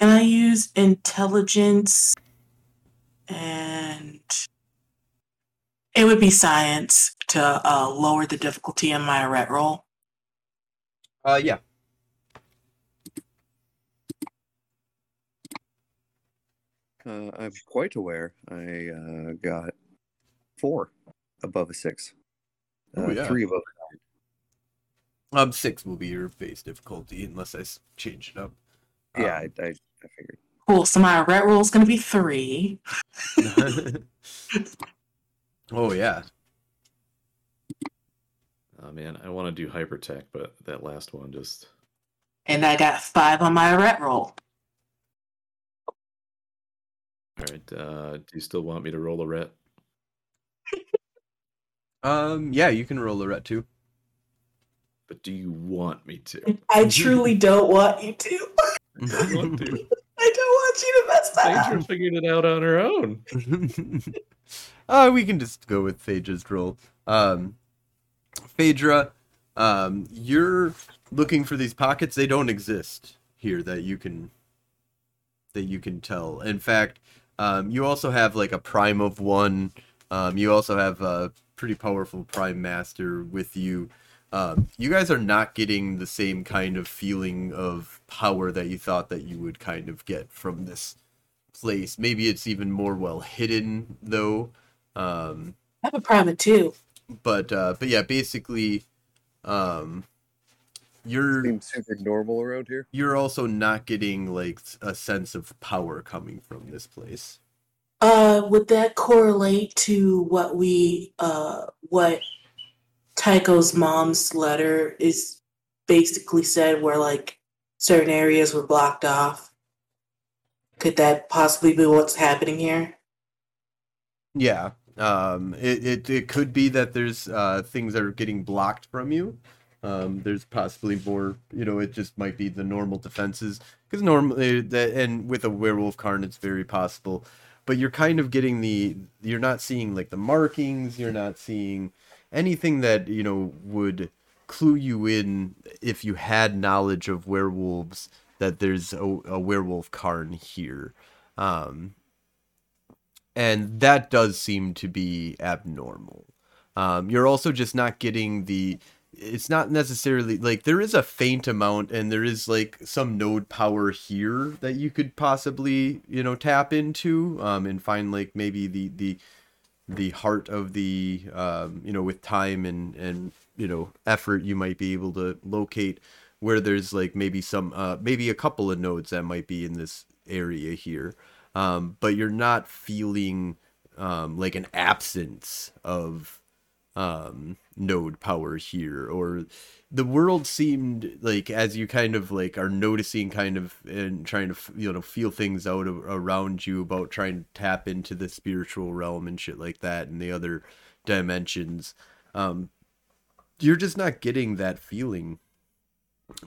Can I use intelligence and it would be science to uh, lower the difficulty in my ret roll? Uh, yeah. Uh, I'm quite aware. I uh, got four above a six. Oh, Uh, yeah. Three above. Um, six will be your base difficulty unless I s- change it up. Yeah, Um, I, I, I figured. Cool. So my ret roll is going to be three. oh yeah. oh man, I want to do hypertech, but that last one just And I got five on my ret roll. All right. Uh do you still want me to roll a ret? Um, yeah, you can roll a ret too. But do you want me to? I truly don't want you to. I want to. I don't want you to mess that up. Phaedra up. figured it out on her own. uh, we can just go with Phaedra's roll. Um, Phaedra, um, you're looking for these pockets. They don't exist here that you can that you can tell. In fact, um, you also have like a prime of one. Um, you also have a pretty powerful prime master with you. Um, you guys are not getting the same kind of feeling of power that you thought that you would kind of get from this place. Maybe it's even more well hidden though. Um, I have a prime of two. but uh, but yeah, basically, um, you're Seems super normal around here. you're also not getting like a sense of power coming from this place. Uh, would that correlate to what we, uh, what Tycho's mom's letter is basically said, where like certain areas were blocked off? Could that possibly be what's happening here? Yeah. Um, it, it, it could be that there's uh, things that are getting blocked from you. Um, there's possibly more, you know, it just might be the normal defenses because normally that, and with a werewolf cairn, it's very possible. But you're kind of getting the, you're not seeing like the markings, you're not seeing anything that, you know, would clue you in if you had knowledge of werewolves that there's a, a werewolf cairn here. Um, and that does seem to be abnormal. Um, you're also just not getting the. It's not necessarily like there is a faint amount, and there is like some node power here that you could possibly you know tap into um, and find like maybe the the the heart of the um, you know with time and and you know effort you might be able to locate where there's like maybe some uh, maybe a couple of nodes that might be in this area here. Um, but you're not feeling um, like an absence of um, node power here or the world seemed like as you kind of like are noticing kind of and trying to you know feel things out around you about trying to tap into the spiritual realm and shit like that and the other dimensions um you're just not getting that feeling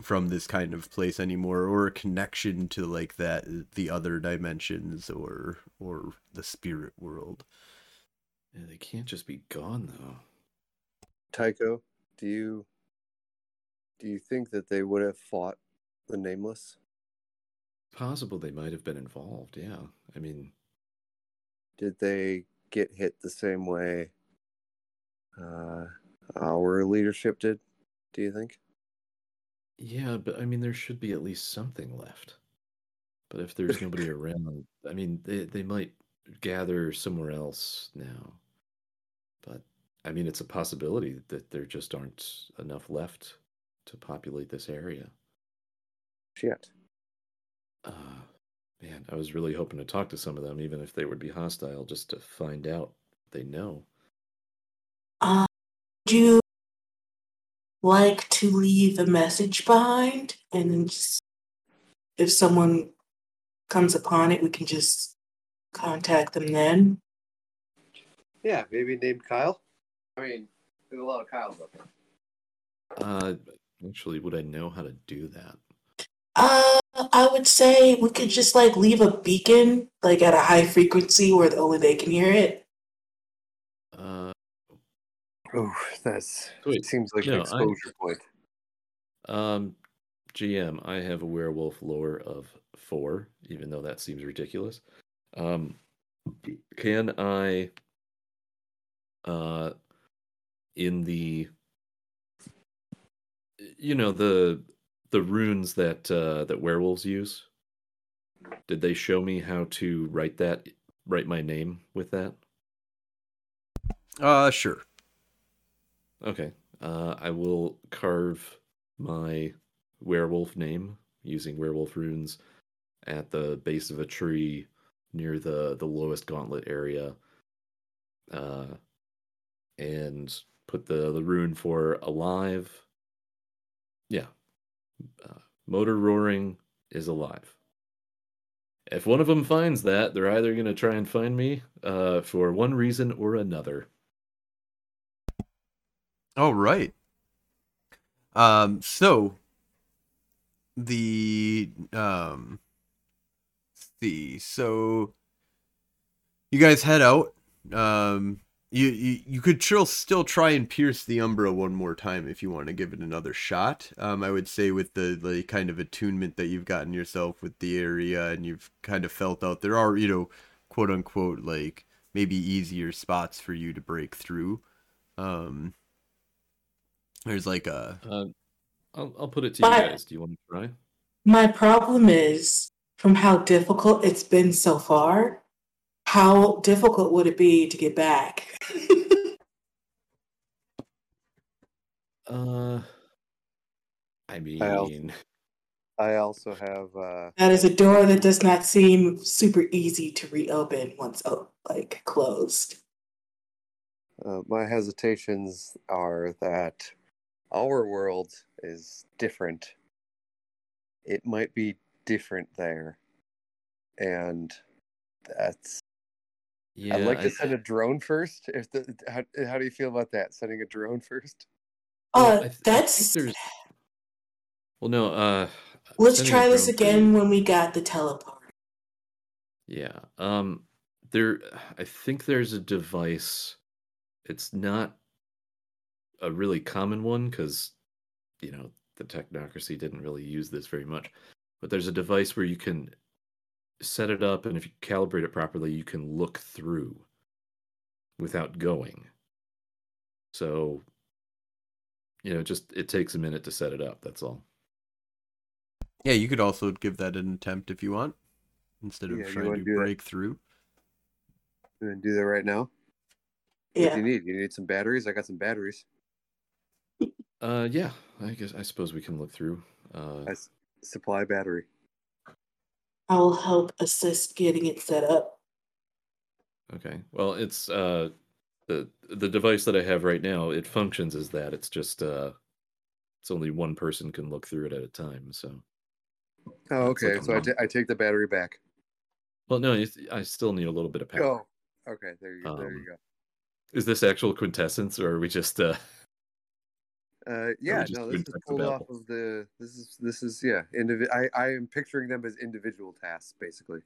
from this kind of place anymore or a connection to like that the other dimensions or or the spirit world. Yeah, they can't just be gone though tycho do you do you think that they would have fought the nameless possible they might have been involved yeah i mean did they get hit the same way uh, our leadership did do you think yeah, but I mean, there should be at least something left. But if there's nobody around, I mean, they they might gather somewhere else now. But I mean, it's a possibility that there just aren't enough left to populate this area. Shit. Uh, man, I was really hoping to talk to some of them, even if they would be hostile, just to find out they know. Uh, do you like to leave a message behind and then just if someone comes upon it we can just contact them then yeah maybe named kyle i mean there's a lot of kyles up there uh actually would i know how to do that uh i would say we could just like leave a beacon like at a high frequency where the only they can hear it uh Oh, that's Wait, seems like no, an exposure I, point. Um, GM, I have a werewolf lore of four, even though that seems ridiculous. Um, can I, uh, in the, you know the the runes that uh, that werewolves use? Did they show me how to write that? Write my name with that? Uh, sure. Okay. Uh, I will carve my werewolf name using werewolf runes at the base of a tree near the the lowest gauntlet area, uh, and put the the rune for alive. Yeah, uh, motor roaring is alive. If one of them finds that, they're either going to try and find me uh, for one reason or another. All right. Um, so the um, see, so you guys head out. Um, you, you you could still still try and pierce the Umbra one more time if you want to give it another shot. Um, I would say with the the kind of attunement that you've gotten yourself with the area and you've kind of felt out there are you know quote unquote like maybe easier spots for you to break through. Um, there's like a. Uh, I'll I'll put it to you guys. Do you want to try? My problem is from how difficult it's been so far. How difficult would it be to get back? uh, I mean, I also, I also have. Uh, that is a door that does not seem super easy to reopen once oh, like closed. Uh, my hesitations are that our world is different. It might be different there. And that's yeah, I'd like to I, send a drone first. If the how, how do you feel about that? Sending a drone first? Uh, th- that's. Well, no. Uh, let's try this again when we got the teleport. Yeah. Um. There, I think there's a device. It's not a really common one because you know the technocracy didn't really use this very much but there's a device where you can set it up and if you calibrate it properly you can look through without going so you know just it takes a minute to set it up that's all yeah you could also give that an attempt if you want instead of yeah, trying to break that? through and do that right now yeah. what do you need you need some batteries i got some batteries uh, yeah, I guess I suppose we can look through. Uh, As supply battery. I will help assist getting it set up. Okay. Well, it's uh, the the device that I have right now, it functions as that. It's just uh it's only one person can look through it at a time. So Oh, It's like okay. so I I take the battery back. well no, I still need a little bit of power. Oh, okay. There you go. there you Um, go. Is this actual quintessence or are we just uh Uh, yeah, no, this is text pulled off of the. This is this is yeah. Indivi- I I am picturing them as individual tasks, basically.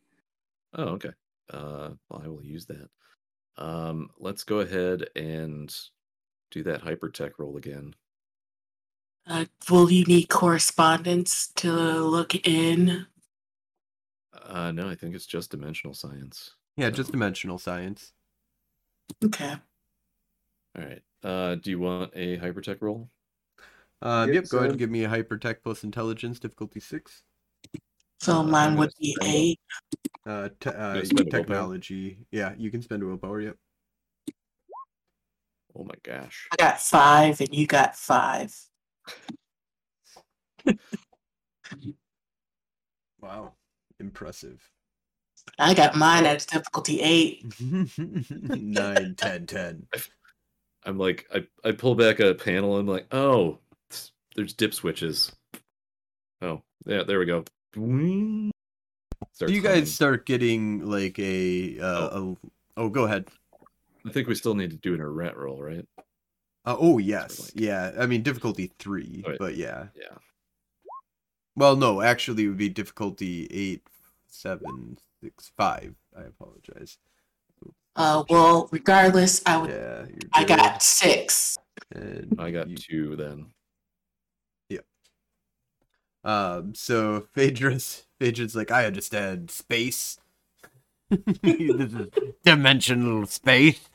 Oh, okay. Uh, well, I will use that. Um, let's go ahead and do that hypertech roll again. Uh, will you need correspondence to look in? Uh, no, I think it's just dimensional science. Yeah, So- just dimensional science. Okay. All right. Uh, do you want a hypertech roll? Um, Yep, yep, go ahead and give me a hypertech plus intelligence, difficulty six. So Uh, mine would be a- eight. Uh, te- uh Gonna spend a willpower? technology. Yeah, you can spend a willpower. Yep. Oh my gosh. I got five, and you got five. Wow, impressive. I got mine at difficulty eight. Nine, ten, ten. I'm like, I, I pull back a panel. I'm like, oh, s- there's dip switches. Oh, yeah, there we go. Do Starts you humming. guys start getting like a uh, a? Oh, go ahead. I think we still need to do an Arete roll, right? Uh, oh yes, like- yeah. I mean difficulty three, Right. but yeah. Yeah. Well, no, actually, it would be difficulty eight, seven, six, five. I apologize. Uh, well, regardless, I would. Yeah, I got six. And I got you- two then. Um, so Phaedrus, Phaedrus, like, I understand space. this is dimensional space.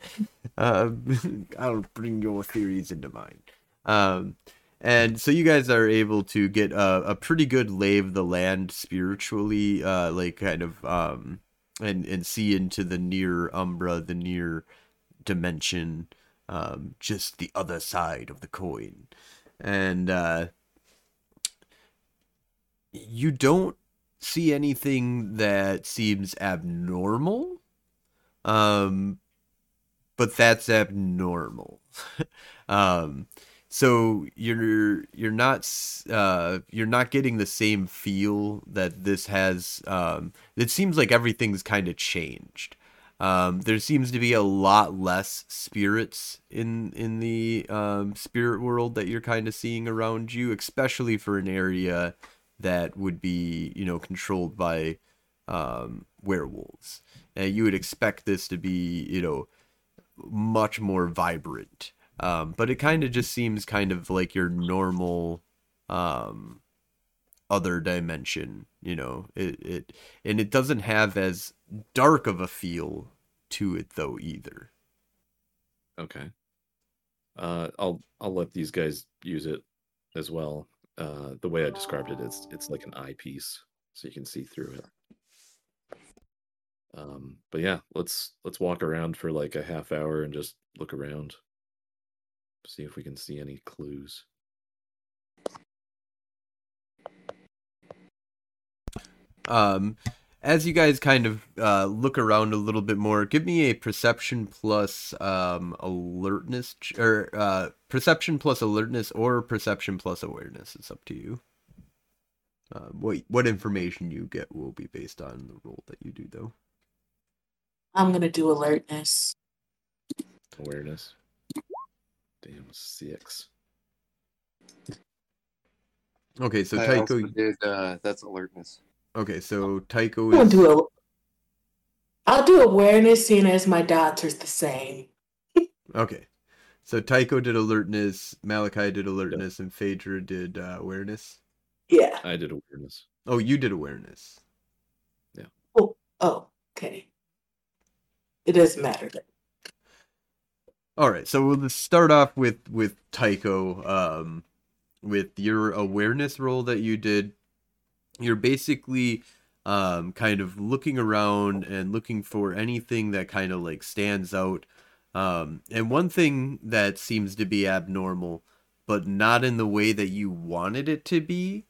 Um, I'll bring your theories into mine. Um, and so you guys are able to get a, a pretty good lay of the land spiritually, uh, like kind of um, and and see into the near umbra, the near dimension, um, just the other side of the coin, and uh, you don't see anything that seems abnormal um but that's abnormal. Um so you're you're not uh you're not getting the same feel that this has um it seems like everything's kind of changed. Um there seems to be a lot less spirits in in the um spirit world that you're kind of seeing around you especially for an area that would be you know controlled by um, werewolves. And you would expect this to be you know much more vibrant, um, but it kind of just seems kind of like your normal um, other dimension. You know, it it and it doesn't have as dark of a feel to it though either. Okay. Uh, I'll I'll let these guys use it as well. Uh, the way I described it, it is it's like an eyepiece, so you can see through it. Um, but yeah, let's let's walk around for like a half hour and just look around, see if we can see any clues. Um, as you guys kind of uh, look around a little bit more, give me a perception plus um, alertness, ch- or uh, perception plus alertness, or perception plus awareness. It's up to you. Uh, what what information you get will be based on the role that you do, though. I'm gonna do alertness. Awareness. Damn, six. Okay, so I Tycho. did. Uh, that's alertness. Okay, so Tycho I'm gonna is. do a. I'll do awareness, seeing as my dots are the same. Okay, so Tycho did alertness, Malachi did alertness, and Phaedra did uh, awareness. Yeah. I did awareness. Oh, you did awareness. Yeah. Oh, okay. It doesn't matter. Then. All right, so we'll start off with with Tycho. Um, with your awareness roll that you did, you're basically um kind of looking around and looking for anything that kind of like stands out. Um, and one thing that seems to be abnormal, but not in the way that you wanted it to be,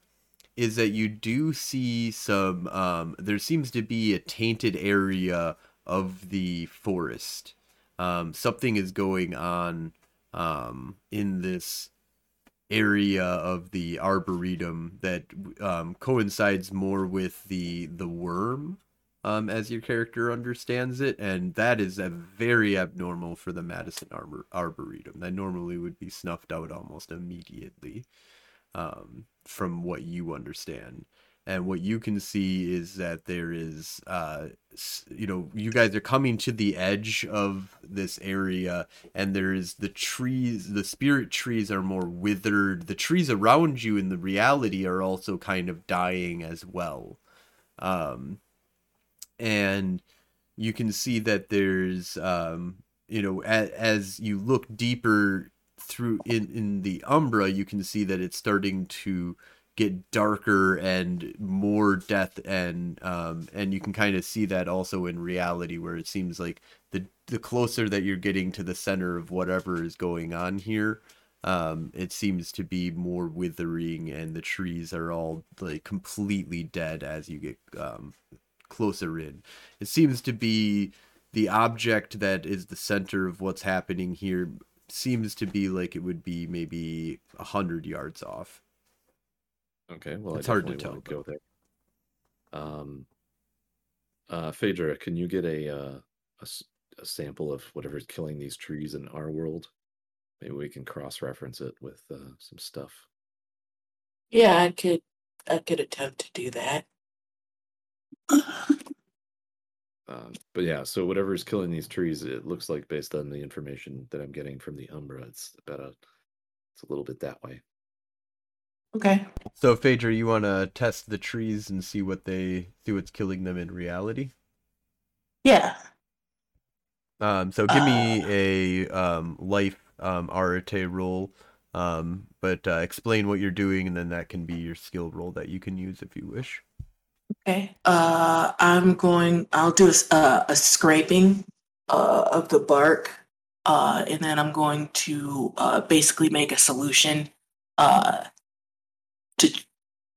is that you do see some. Um, there seems to be a tainted area of the forest um, something is going on um, in this area of the arboretum that um, coincides more with the the Wyrm um, as your character understands it, and that is a very abnormal for the Madison Arbor- Arboretum. That normally would be snuffed out almost immediately, um, from what you understand. And what you can see is that there is, uh, you know, you guys are coming to the edge of this area, and there is the trees. The spirit trees are more withered. The trees around you in the reality are also kind of dying as well. Um, and you can see that there's um, you know as, as you look deeper through in in the umbra you can see that it's starting to get darker and more death and um and you can kind of see that also in reality where it seems like the the closer that you're getting to the center of whatever is going on here um it seems to be more withering and the trees are all like completely dead as you get um closer in. It seems to be the object that is the center of what's happening here seems to be like it would be maybe a hundred yards off. Okay, well, It's I hard to tell, Go there. Um, uh, Phaedra, can you get a, uh, a s- a sample of whatever's killing these trees in our world? Maybe we can cross-reference it with uh, some stuff. Yeah, I could I could attempt to do that. Um, but yeah, so whatever's killing these trees, it looks like based on the information that I'm getting from the Umbra, it's about a, it's a little bit that way. Okay. So Phaedra, you want to test the trees and see what they see what's killing them in reality? Yeah. Um, so give me a um, life um, Arete roll, um, but uh, explain what you're doing, and then that can be your skill roll that you can use if you wish. Okay. Uh, I'm going. I'll do a, uh, a scraping uh, of the bark, uh, and then I'm going to uh, basically make a solution uh, to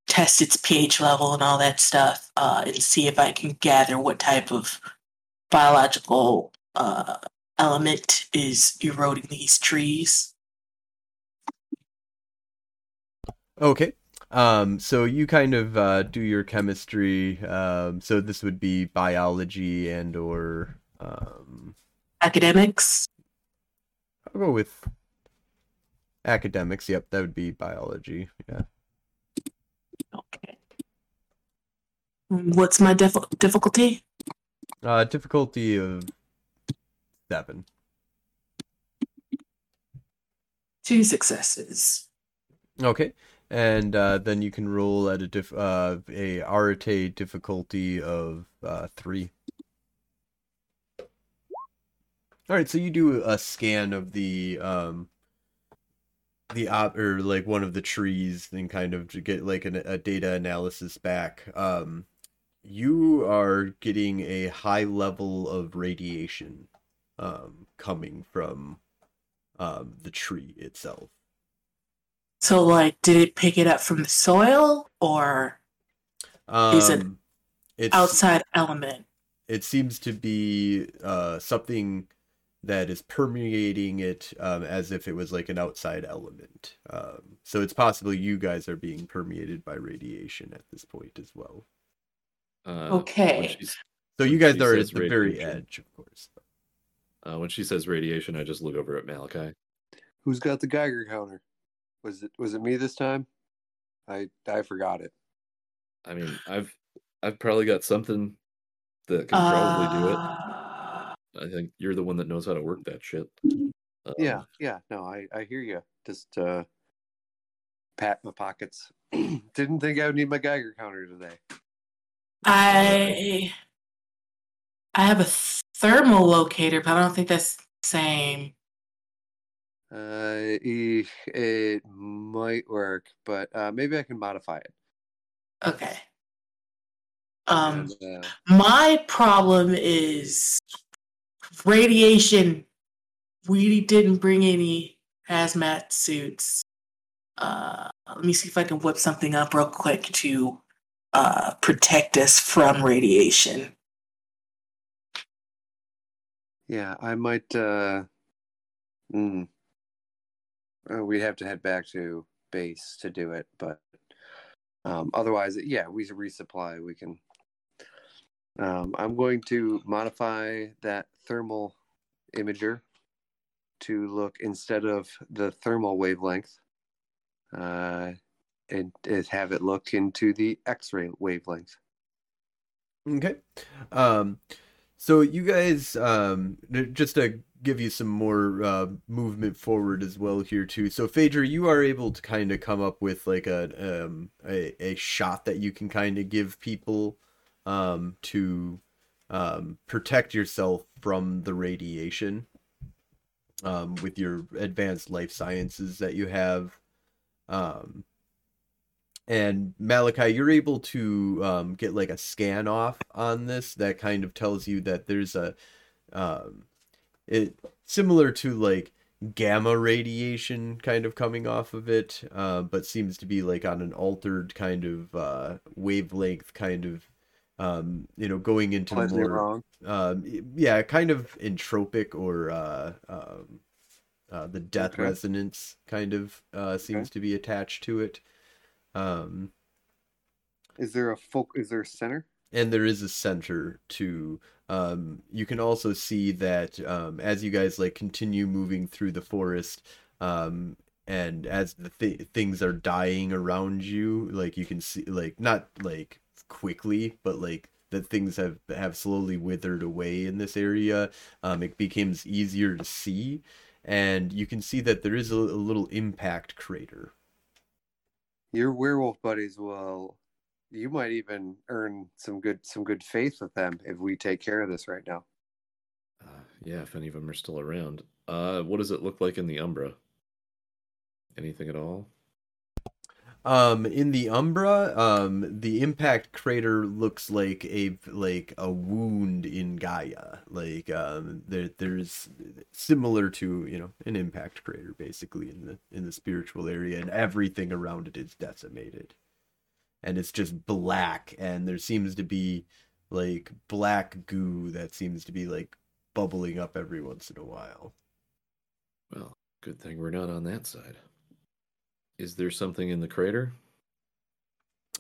test its pH level and all that stuff, uh, and see if I can gather what type of biological uh, element is eroding these trees. Okay. Um, so you kind of uh, do your chemistry. Um, so this would be biology and or um, Academics. I'll go with academics. Yep, that would be biology. Yeah. What's my dif- difficulty? Uh, difficulty of seven. Two successes. Okay. And uh, then you can roll at a diff uh, a Arete difficulty of uh, three. All right, so you do a scan of the um the op or like one of the trees and kind of get like an, a data analysis back. Um, you are getting a high level of radiation um coming from um the tree itself. So, like, did it pick it up from the soil or Um, Is it it's, outside element? It seems to be uh, something that is permeating it um, as if it was like an outside element. Um, so it's possible you guys are being permeated by radiation at this point as well. Uh, Okay. So you guys are at says the very edge, of course. Uh, when she says radiation, I just look over at Malachi. Who's got the Geiger counter? Was it was it me this time? I I forgot it. I mean, I've I've probably got something that can probably do it. Uh, I think you're the one that knows how to work that shit. Um, Yeah, yeah. No, I I hear you. Just uh, pat my pockets. Didn't think I would need my Geiger counter today. I I have a thermal locator, but I don't think that's the same. Uh, it might work, but uh, maybe I can modify it. Okay. Um, And, uh, my problem is radiation. We didn't bring any hazmat suits. Uh, let me see if I can whip something up real quick to uh, protect us from radiation. Yeah, I might. uh mm, uh, We'd have to head back to base to do it, but um, otherwise, yeah, we resupply. We can. Um, I'm going to modify that thermal imager to look instead of the thermal wavelength, uh, and, have it look into the X-ray wavelength. Okay. Um, so you guys, um, just to give you some more uh, movement forward as well here too. So Phaedra, you are able to kind of come up with like a um a, a shot that you can kind of give people um to um protect yourself from the radiation um with your advanced life sciences that you have um and Malachi, you're able to um, get like a scan off on this that kind of tells you that there's a um, it similar to like gamma radiation kind of coming off of it, uh, but seems to be like on an altered kind of uh, wavelength, kind of um, you know going into Slightly more wrong. um, yeah, kind of entropic or uh, um, uh, the death Okay. resonance kind of uh, seems to be attached to it. Um, Is there a folk? Is there a center? and there is a center to um you can also see that um as you guys like continue moving through the forest um and as the th- things are dying around you like you can see like not like quickly but like that things have have slowly withered away in this area um it becomes easier to see and you can see that there is a, a little impact crater Your werewolf buddies will. You might even earn some good some good faith with them if we take care of this right now. Uh, yeah, if any of them are still around. Uh, what does it look like in the Umbra? Anything at all? Um, in the Umbra, um, the impact crater looks like a like a wound in Gaia. Like um, there there's similar to you know an impact crater basically in the in the spiritual area, and everything around it is decimated, and it's just black, and there seems to be like black goo that seems to be like bubbling up every once in a while. Well, good thing we're not on that side. Is there something in the crater?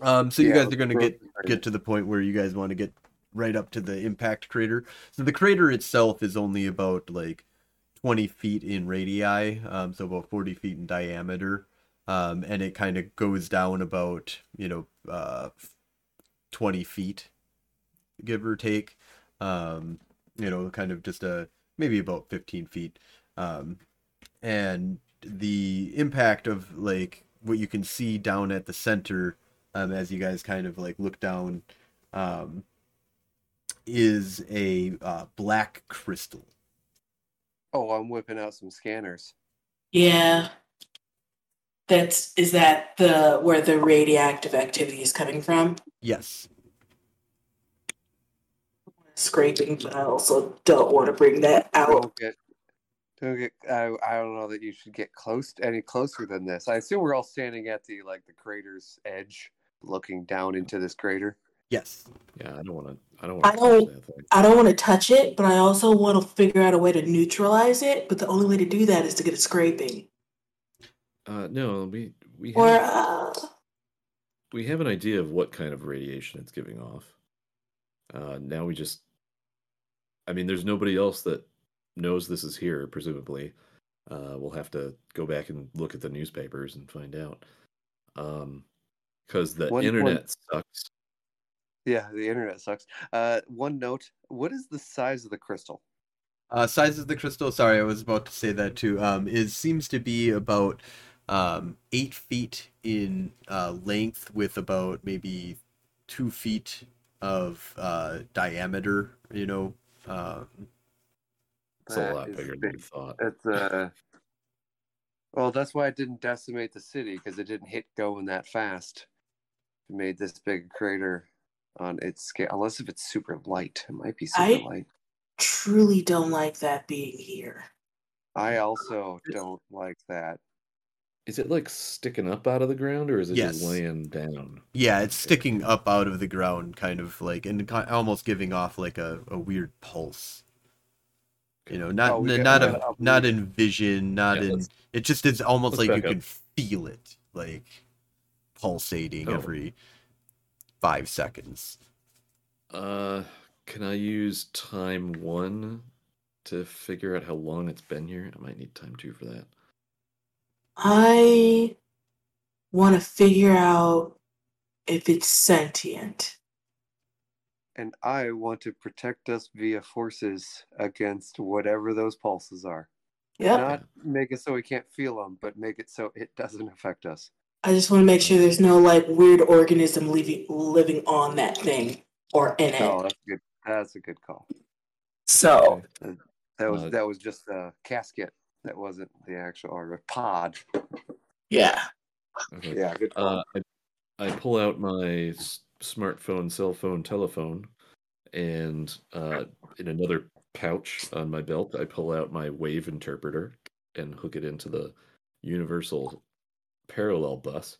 Um, so you guys are going to get with the crater. get to the point where you guys want to get right up to the impact crater. So the crater itself is only about like 20 feet in radii, um, so about 40 feet in diameter, um, and it kind of goes down about you know uh, 20 feet, give or take. Um, you know, kind of just a maybe about 15 feet, um, and the impact of like what you can see down at the center um, as you guys kind of like look down um, is a uh, black crystal Oh, I'm whipping out some scanners. Yeah. That's is that the where the radioactive activity is coming from? yes Scraping, but I also don't want to bring that out. Don't get. Don't get. I, I don't know that you should get close any closer than this. I assume we're all standing at the like the crater's edge, looking down into this crater. yes Yeah, I don't want to. I don't want to touch don't- I don't want to touch it, but I also want to figure out a way to neutralize it. But the only way to do that is to get a scraping. Uh, no, we we Or uh, we have an idea of what kind of radiation it's giving off. Uh, now we just, I mean, there's nobody else that knows this is here. Presumably, uh, we'll have to go back and look at the newspapers and find out. Um, because the One- one- internet sucks. Yeah, the internet sucks. Uh, one note: What is the size of the crystal? uh, size of the crystal sorry i was about to say that too um, is seems to be about um, eight feet in uh, length with about maybe two feet of uh, diameter you know um, It's a lot is bigger than big. thought. It's uh. Well, that's why it didn't decimate the city because it didn't hit going that fast. It made this big crater on its scale, unless if it's super light. It might be super I- light. truly don't like that being here. I also don't like that. Is it like sticking up out of the ground, or is it Yes. just laying down? Yeah, it's sticking up out of the ground, kind of like, and almost giving off like a, a weird pulse. You know, not Oh, we n- not a, not in vision, not Yeah, in. let's- It just it's almost like you back up. can feel it, like pulsating Oh. every five seconds. Uh, can I use time one to figure out how long it's been here? I might need time two for that. I want to figure out if it's sentient. And I want to protect us via forces against whatever those pulses are. Yeah. Not make it so we can't feel them, but make it so it doesn't affect us. I just want to make sure there's no like weird organism living living on that thing or in it. Oh, that's good. That's a good call. So That was Uh, that was just a casket. That wasn't the actual or a pod. yeah. Okay. Yeah, good call. Uh, I, I pull out my s- smartphone, cell phone, telephone, and uh, in another pouch on my belt, I pull out my wave interpreter and hook it into the universal parallel bus.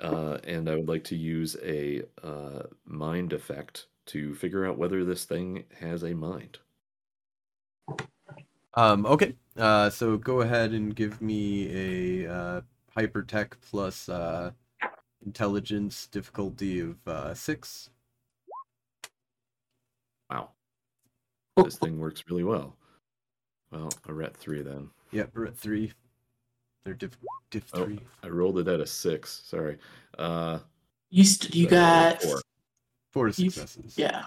Uh, and I would like to use a uh, mind effect to figure out whether this thing has a mind. Um, okay. Uh, so go ahead and give me a uh, hypertech plus uh, intelligence difficulty of uh, six. Wow, this thing works really well. Well, we're at three then. Yep, we're at three. They're diff, diff Oh. three. I rolled it at a six. Sorry. Uh, You st- you so got four. Four You- successes. yeah.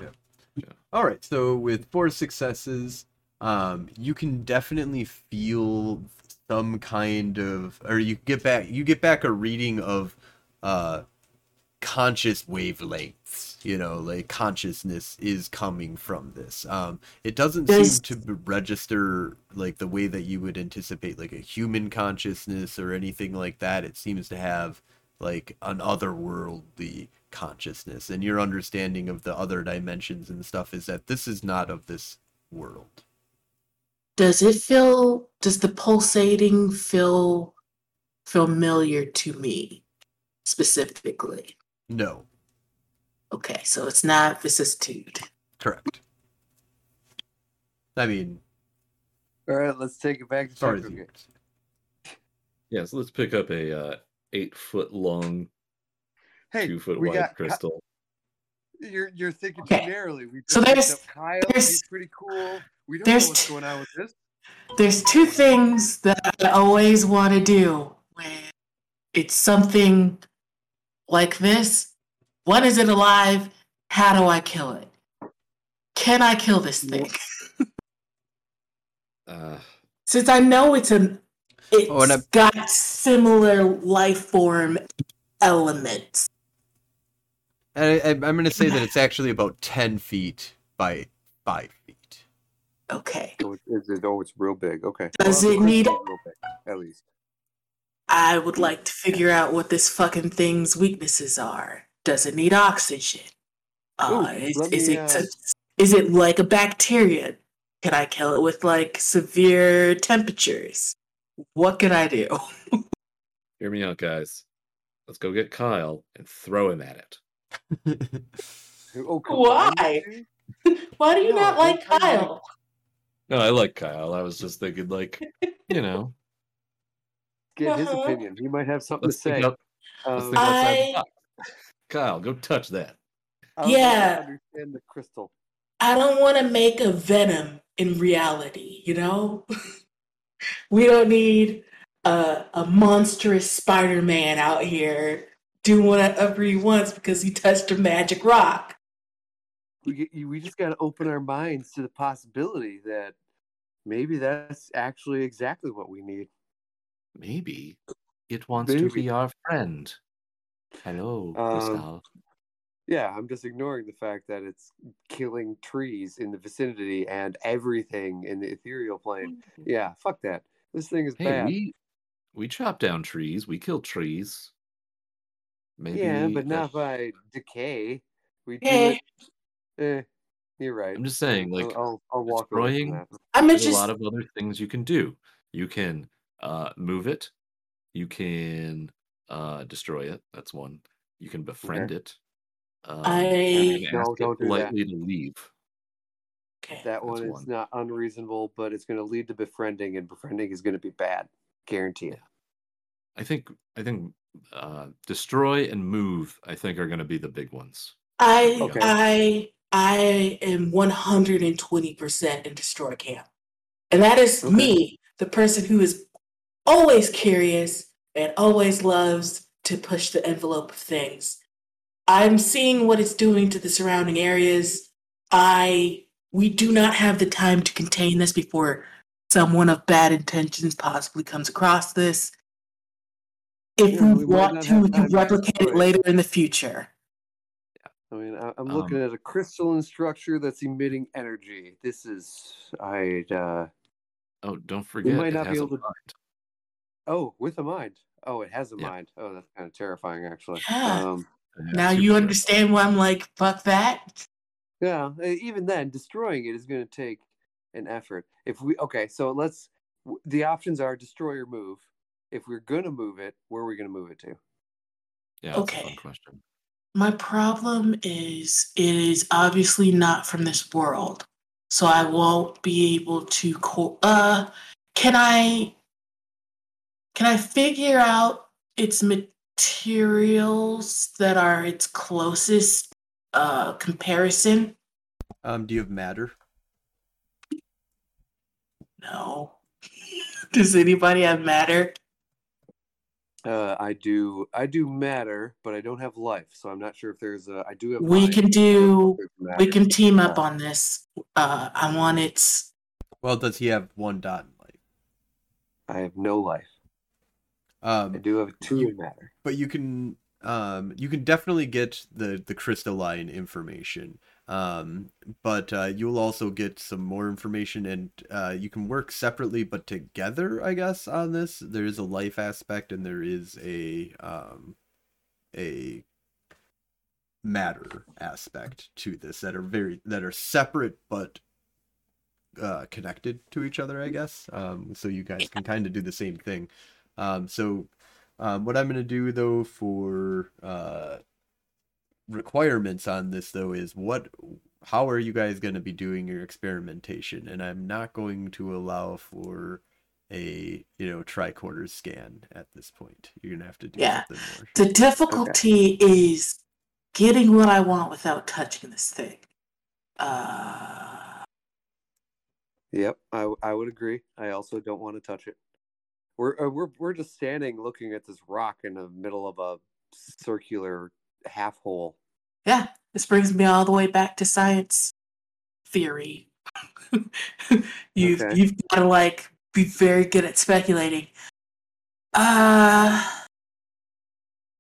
Yeah. All right. So with four successes, um, you can definitely feel some kind of, or you get back, you get back a reading of, uh, conscious wavelengths. You know, like consciousness is coming from this. Um, it doesn't Does- seem to register like the way that you would anticipate, like a human consciousness or anything like that. It seems to have like an otherworldly consciousness and your understanding of the other dimensions and stuff is that this is not of this world Does it feel? Does the pulsating feel familiar to me specifically? no Okay, so it's not vicissitude. correct i mean All right, let's take it back to as far as Taco you Gate. Yeah, so let's pick up a uh, eight foot long, Hey, two foot wide got Ki- crystal. You're you're thinking Okay. too narrowly. We So there's- Kyle. there's- He's pretty cool. We don't there's know what's t- going on with this. There's two things that I always want to do when it's something like this. What is it alive? How do I kill it? Can I kill this thing? Uh, Since I know it's an it's Oh, and I- got similar life form elements. I, I, i'm going to say that it's actually about 10 feet by 5 feet Okay. Oh, it's, it's, oh, it's real big. Okay. Does the it need- real big, at least? I would like to figure out what this fucking thing's weaknesses are. Does it need oxygen? Uh, Ooh, is, let is me, it uh, is it like a bacteria? Can I kill it with like severe temperatures? What can I do? hear me out, guys. Let's go get Kyle and throw him at it. Oh, Why? Why do you No, not like don't tell me. Kyle? No, I like Kyle. I was just thinking, like, you know, Get his Uh-huh. opinion. He might have something let's to say. think, out, let's Um, I- Kyle, go touch that. I don't know if I Yeah. understand the crystal. I don't want to make a venom in reality, you know? we don't need a, a monstrous Spider Man out here doing whatever he wants because he touched a magic rock. We we just got to open our minds to the possibility that maybe that's actually exactly what we need. Maybe it wants to be our friend. Hello, Um, Crystal. Yeah, I'm just ignoring the fact that it's killing trees in the vicinity and everything in the ethereal plane. Yeah, fuck that. This thing is Hey, bad. we we chop down trees. We kill trees. Maybe. yeah, but that- not by decay. We do Eh. it. Eh, you're right. I'm just saying, I'll- like, I'll, I'll walk away destroying- from that. I'm there's just a lot of other things you can do. You can uh, move it. You can uh, destroy it. That's one. You can befriend it. Um, I- you can No, ask it don't do that. to leave. Okay. That one is one. not unreasonable, but it's going to lead to befriending, and befriending is going to be bad. Guarantee it. I think I think uh, destroy and move. I think are going to be the big ones. I Okay. I I am one hundred and twenty percent in destroy camp, and that is Okay. me, the person who is always curious and always loves to push the envelope of things. I'm seeing what it's doing to the surrounding areas. I we do not have the time to contain this before someone of bad intentions possibly comes across this. If Yeah, we, we want to, we can replicate it it. later in the future. I mean, I, I'm looking Um, at a crystalline structure that's emitting energy. This is, I, uh, Oh, don't forget might it not be has a able to- mind. Oh, with a mind. Oh, it has a Yeah. mind. Oh, that's kind of terrifying, actually. Yeah. Um, Now you understand why I'm like, fuck that. yeah, even then, destroying it is going to take an effort. If we, okay, so let's, the options are destroy or move. If we're going to move it, where are we going to move it to? Yeah, that's a Okay. fun question. My problem is it is obviously not from this world. So I won't be able to co- uh can I can I figure out its materials that are its closest uh comparison? Um, do you have matter? No. Does anybody have matter? Uh, I do, I do matter, but I don't have life, so I'm not sure if there's a. I do have. We mind, can don't know do if there's matter. we can team up on this. Uh I want its Well, does he have one dot in life? I have no life. I Um, do have two you- in matter. but you can um you can definitely get the the crystalline information. Um but uh you'll also get some more information and uh you can work separately but together i guess on this. There is a life aspect and there is a um a matter aspect to this that are very that are separate but uh connected to each other i guess. Um so you guys can kind of do the same thing um so um, what I'm going to do though for uh, requirements on this though is what how are you guys going to be doing your experimentation and I'm not going to allow for a you know tricorder scan at this point. You're going to have to do Yeah. something more. The difficulty is getting what I want without touching this thing. Uh, Yep, I would agree. I also don't want to touch it. We're uh, we're we're just standing looking at this rock in the middle of a circular half hole. yeah, this brings me all the way back to science theory. you've Okay. you've got to like be very good at speculating. Uh,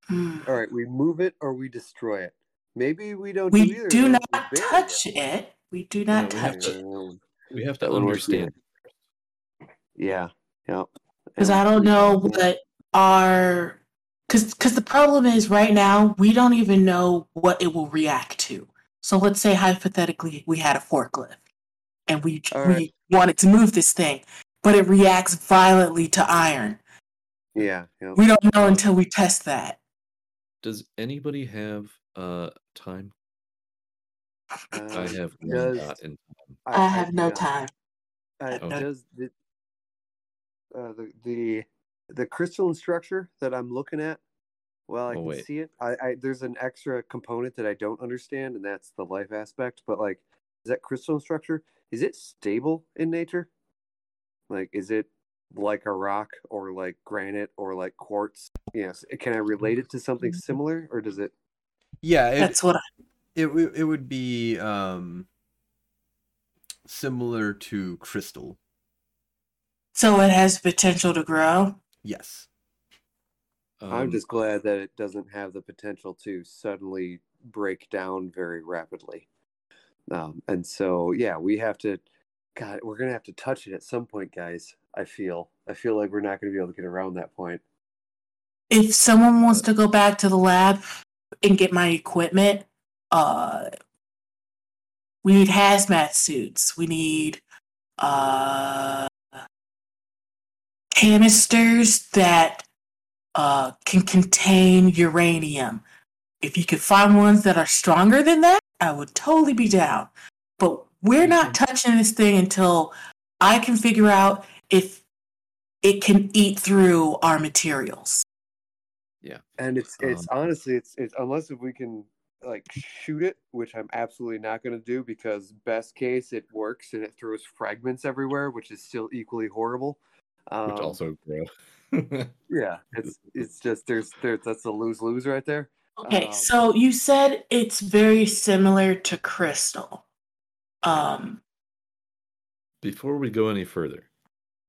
hmm. All right, we move it or we destroy it. Maybe we don't. we do, either do not touch it. We do not we have touch to- it We have to When understand. Yeah, yeah. Because I don't know what our because because the problem is right now we don't even know what it will react to. So let's say hypothetically we had a forklift and we All we wanted to move this thing, but it reacts violently to iron. Yeah, yeah. We don't know until we test that. Does anybody have uh time? I Um, have one does- dot in time. I, have no yeah. time. Uh, have no- does the, uh, the the the crystalline structure that I'm looking at? Well, I Oh, can wait. see it. I, I there's an extra component that I don't understand, and that's the life aspect. But like, is that crystalline structure? Is it stable in nature? Like, is it like a rock or like granite or like quartz? Yes. Can I relate it to something similar, or does it? Yeah, it, That's what I, it it would be um similar to crystal. So it has potential to grow. Yes. I'm Um, just glad that it doesn't have the potential to suddenly break down very rapidly. Um, and so, yeah, we have to. God, we're gonna have to touch it at some point, guys. I feel. I feel like we're not gonna be able to get around that point. If someone wants to go back to the lab and get my equipment, uh, we need hazmat suits. We need uh, canisters that uh, can contain uranium. If you could find ones that are stronger than that, I would totally be down. But we're not touching this thing until I can figure out if it can eat through our materials. Yeah, and it's it's Um, honestly it's it's unless if we can like shoot it, which I'm absolutely not going to do because best case it works and it throws fragments everywhere, which is still equally horrible. Um, Which also grow. yeah, it's it's just there's there that's a lose lose right there. Okay, Um, so you said it's very similar to crystal. Um, Before we go any further,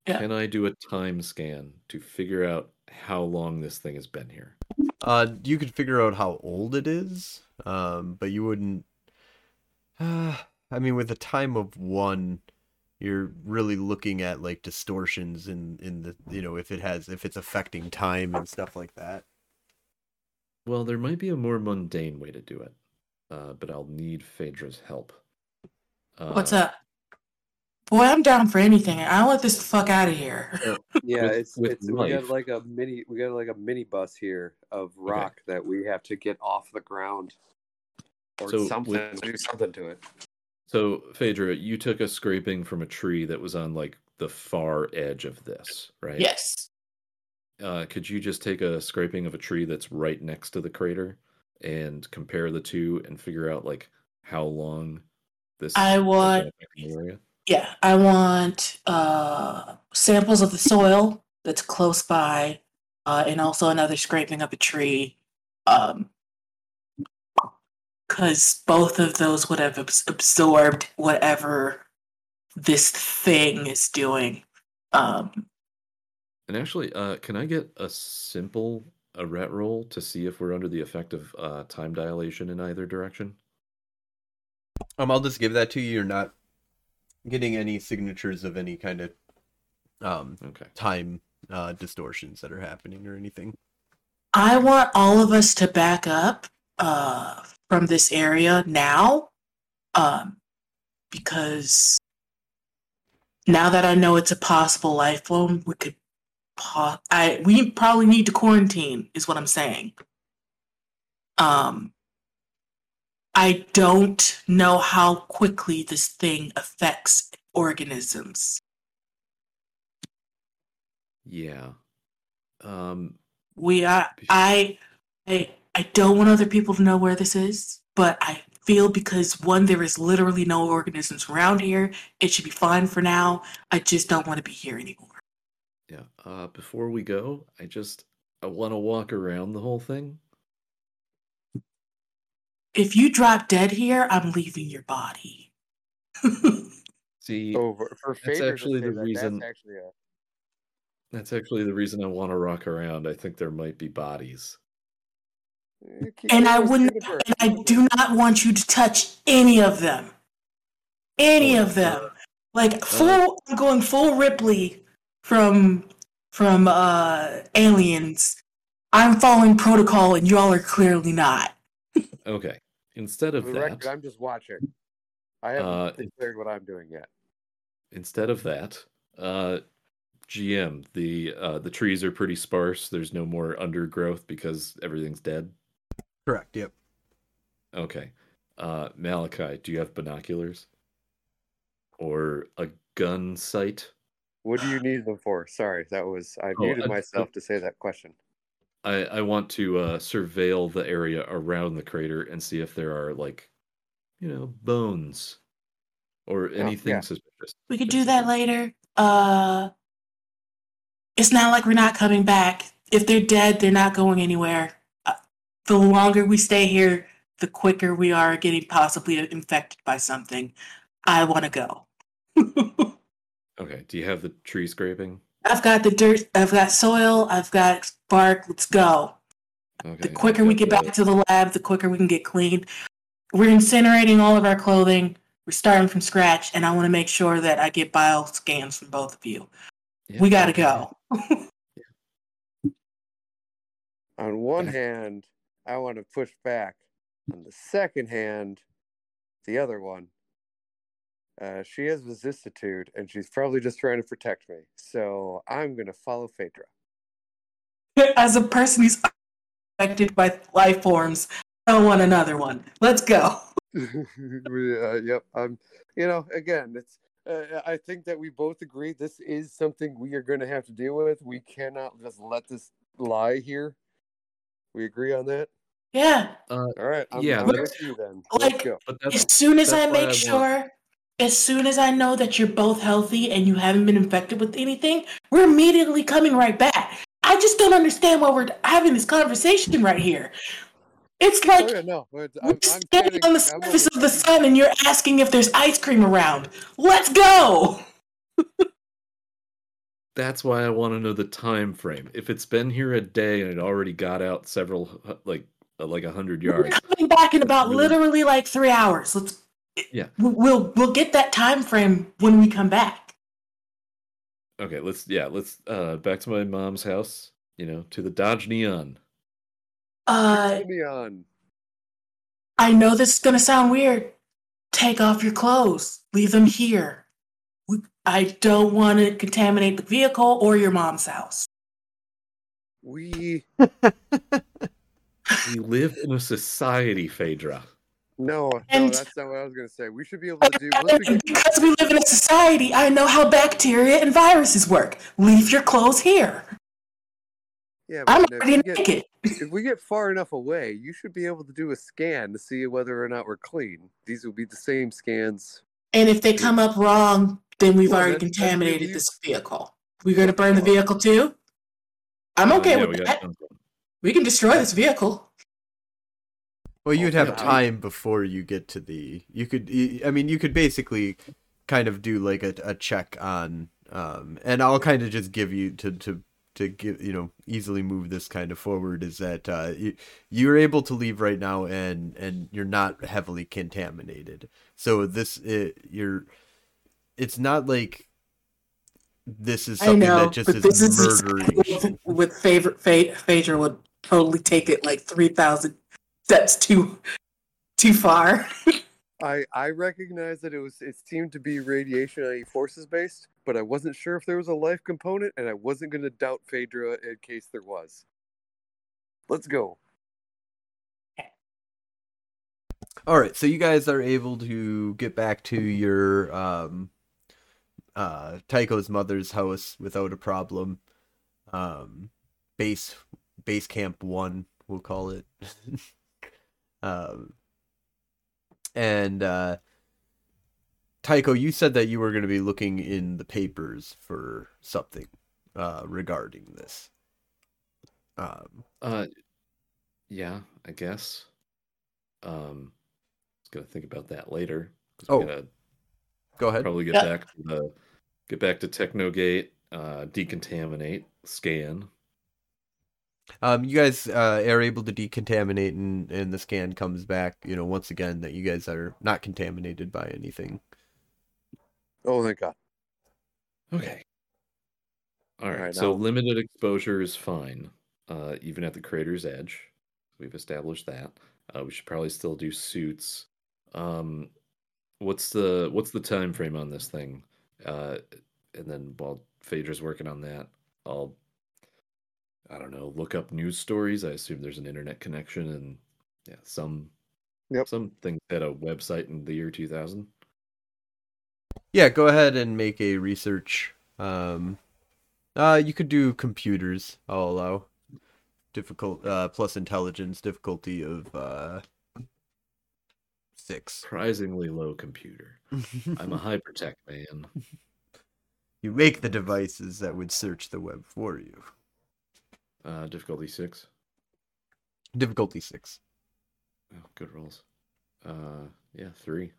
Yeah. can I do a time scan to figure out how long this thing has been here? Uh, you could figure out how old it is, um, but you wouldn't. Uh, I mean, with a time of one, you're really looking at like distortions in in the you know if it has if it's affecting time and stuff like that. Well, there might be a more mundane way to do it, uh, but I'll need Phaedra's help. Uh, what's up? Boy, I'm down for anything. I want this fuck out of here. Yeah, With- it's with it's we got like a mini we got like a mini bus here of rock that we have to get off the ground or So with- something do something to it. So, Phaedra, you took a scraping from a tree that was on like the far edge of this, right? Yes. Uh, could you just take a scraping of a tree that's right next to the crater and compare the two and figure out like how long this I want- area? Yeah, I want uh, samples of the soil that's close by, uh, and also another scraping of a tree. Um, because both of those would have abs- absorbed whatever this thing is doing. Um, And actually, uh, can I get a simple Arete roll to see if we're under the effect of uh, time dilation in either direction? Um, I'll just give that to you. You're not getting any signatures of any kind of um Okay. time uh distortions that are happening or anything. I want all of us to back up uh, from this area now, um, because now that I know it's a possible life form, we could. Po- I we probably need to quarantine, is what I'm saying. Um, I don't know how quickly this thing affects organisms. Yeah. Um, We are. I, I, I don't want other people to know where this is, but I feel because one, there is literally no organisms around here. It should be fine for now. I just don't want to be here anymore. yeah. Uh, before we go, I just I want to walk around the whole thing. If you drop dead here, I'm leaving your body. See, So for, for That's actually the that, reason- That's actually a, that's actually the reason I want to rock around. I think there might be bodies. Keep and I wouldn't. And I do not want you to touch any of them. Any of them. Like full. I'm going full Ripley from from uh aliens. I'm following protocol, and y'all are clearly not. Okay. Instead of For the record, that, I'm just watching. I haven't Uh, declared what I'm doing yet. instead of that, uh, GM, the uh, the trees are pretty sparse. There's no more undergrowth because everything's dead. Correct. Yep. Okay. Uh, Malachi, do you have binoculars or a gun sight? What do you need them for? Sorry, that was I Oh, muted I'm- myself to say that question. I, I want to uh, surveil the area around the crater and see if there are like, you know, bones or anything yeah. suspicious. We could do that later. Uh, it's not like we're not coming back. If they're dead, they're not going anywhere. The longer we stay here, the quicker we are getting possibly infected by something. I want to go. Okay. Do you have the tree scraping? I've got the dirt. I've got soil. I've got bark. Let's go. Okay. The quicker we get got back to the lab, the quicker we can get cleaned. We're incinerating all of our clothing. We're starting from scratch, and I want to make sure that I get bio scans from both of you. Yeah, we gotta okay. go. On one hand, I want to push back. On the second hand, the other one, uh, she has vicissitude, and she's probably just trying to protect me. So I'm gonna follow Phaedra. As a person who's affected by life forms, I don't want another one. Let's go. We, uh, yep. Um, you know, again, it's. Uh, I think that we both agree this is something we are going to have to deal with. We cannot just let this lie here. We agree on that. Yeah. Uh, All right. I'm, Yeah, with you then. like- Let's go. As soon as I make I want- sure, as soon as I know that you're both healthy and you haven't been infected with anything, we're immediately coming right back. I just don't understand why we're having this conversation right here. It's oh, like oh, yeah, no. but we're I'm, I'm standing kidding. on the surface of the sun and you're asking if there's ice cream around. Let's go! That's why I want to know the time frame. If it's been here a day and it already got out several like uh, like a hundred We're yards, coming back in about really- literally like three hours. Let's Yeah. we- We'll we'll get that time frame when we come back. okay, let's yeah, let's uh back to my mom's house. You know, to the Dodge Neon. Uh Neon. I know this is gonna sound weird. Take off your clothes. Leave them here. We, I don't want to contaminate the vehicle or your mom's house. We We live in a society, Phaedra. no, no, that's not what I was gonna say. We should be able to do. Once And get, because we live in a society, I know how bacteria and viruses work. Leave your clothes here. yeah, I'm but if already we, get, naked. if we get far enough away, you should be able to do a scan to see whether or not we're clean. These will be the same scans. And if they come up wrong, then we've Well, already then- then contaminated leave- this vehicle. We're going to burn the vehicle too? I'm Uh, okay yeah, with got that. We can destroy this vehicle. Well, you'd have time before you get to the. You could. I mean, you could basically kind of do like a, a check on, um, and I'll kind of just give you to to to give you know easily move this kind of forward is that uh, you you're able to leave right now and and you're not heavily contaminated. So this it, you're. It's not like this is something know, that just is this is murdering. with favorite Pha- Phaedra would totally take it like 3,000 steps too too far. I I recognize that it was it seemed to be radiation on forces based, but I wasn't sure if there was a life component, and I wasn't going to doubt Phaedra in case there was. Let's go. All right, so you guys are able to get back to your um, uh, Tycho's mother's house without a problem. Um, base base camp one, we'll call it. um, and uh, Tycho, you said that you were going to be looking in the papers for something uh, regarding this. Um, Uh, yeah, I guess. Um, I was gonna think about that later. Oh. we gotta go ahead. probably get Yeah. back to the get back to Technogate, uh, decontaminate, scan. Um, you guys uh, are able to decontaminate, and, and the scan comes back. You know, once again that you guys are not contaminated by anything. Oh, thank God. Okay. All right. Alright, so now- limited exposure is fine, uh, even at the crater's edge. We've established that. Uh, we should probably still do suits. Um, what's the what's the time frame on this thing? Uh, and then while Phaedra's working on that, I'll I don't know look up news stories. I assume there's an internet connection, and yeah, some Yep. some things had a website in the year 2000. Yeah, go ahead and make a research. Um, uh, you could do computers. I'll allow difficult uh, plus intelligence difficulty of uh, six. Surprisingly low computer. I'm a hypertech man. you make the devices that would search the web for you. Uh, difficulty six. Difficulty six. Oh, good rolls. Uh, yeah, three.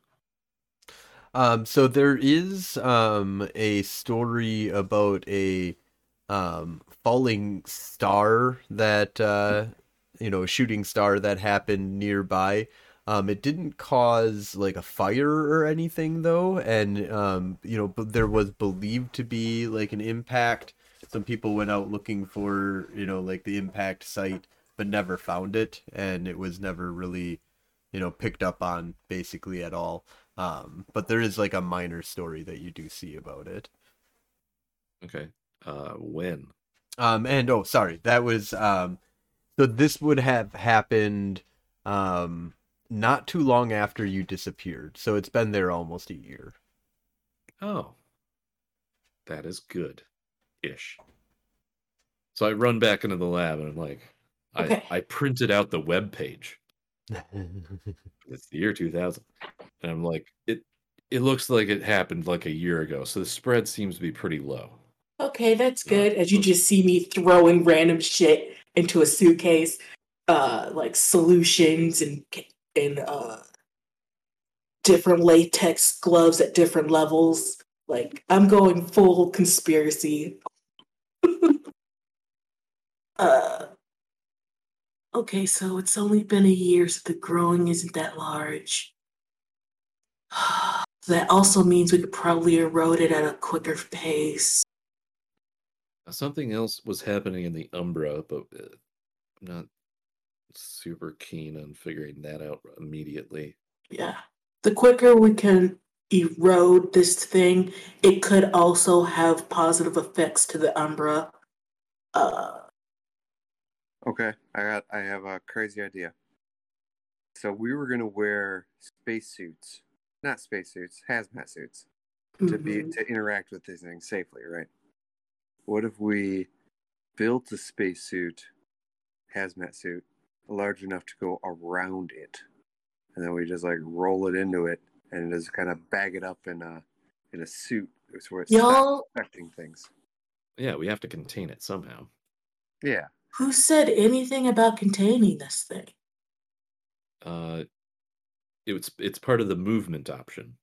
Um, so there is um a story about a um falling star that uh you know, shooting star that happened nearby. Um, it didn't cause like a fire or anything though, and um, you know, but there was believed to be like an impact. Some people went out looking for you know like the impact site, but never found it, and it was never really you know picked up on basically at all. Um, but there is like a minor story that you do see about it. Okay. Uh, when? Um, and oh, sorry, that was um, so this would have happened um not too long after you disappeared, so it's been there almost a year. Oh, that is good ish. So I run back into the lab and I'm like, Okay. I, I printed out the web page. It's the year 2000. And I'm like, it it looks like it happened like a year ago. So the spread seems to be pretty low. Okay, that's good. As you just see me throwing random shit into a suitcase, uh, like solutions and and uh, different latex gloves at different levels. Like I'm going full conspiracy. uh, okay, so it's only been a year, so the growing isn't that large. that also means we could probably erode it at a quicker pace. Something else was happening in the Umbra, but uh, I'm not super keen on figuring that out immediately. Yeah. The quicker we can erode this thing, it could also have positive effects to the Umbra. Uh, Okay, I got. I have a crazy idea. So we were gonna wear spacesuits, not spacesuits, hazmat suits, to be mhm. to interact with these things safely, right? What if we built a spacesuit, hazmat suit, large enough to go around it, and then we just like roll it into it and just kind of bag it up in a in a suit, it's where it affecting things. Yeah, we have to contain it somehow. Yeah, who said anything about containing this thing? Uh, it's it's part of the movement option.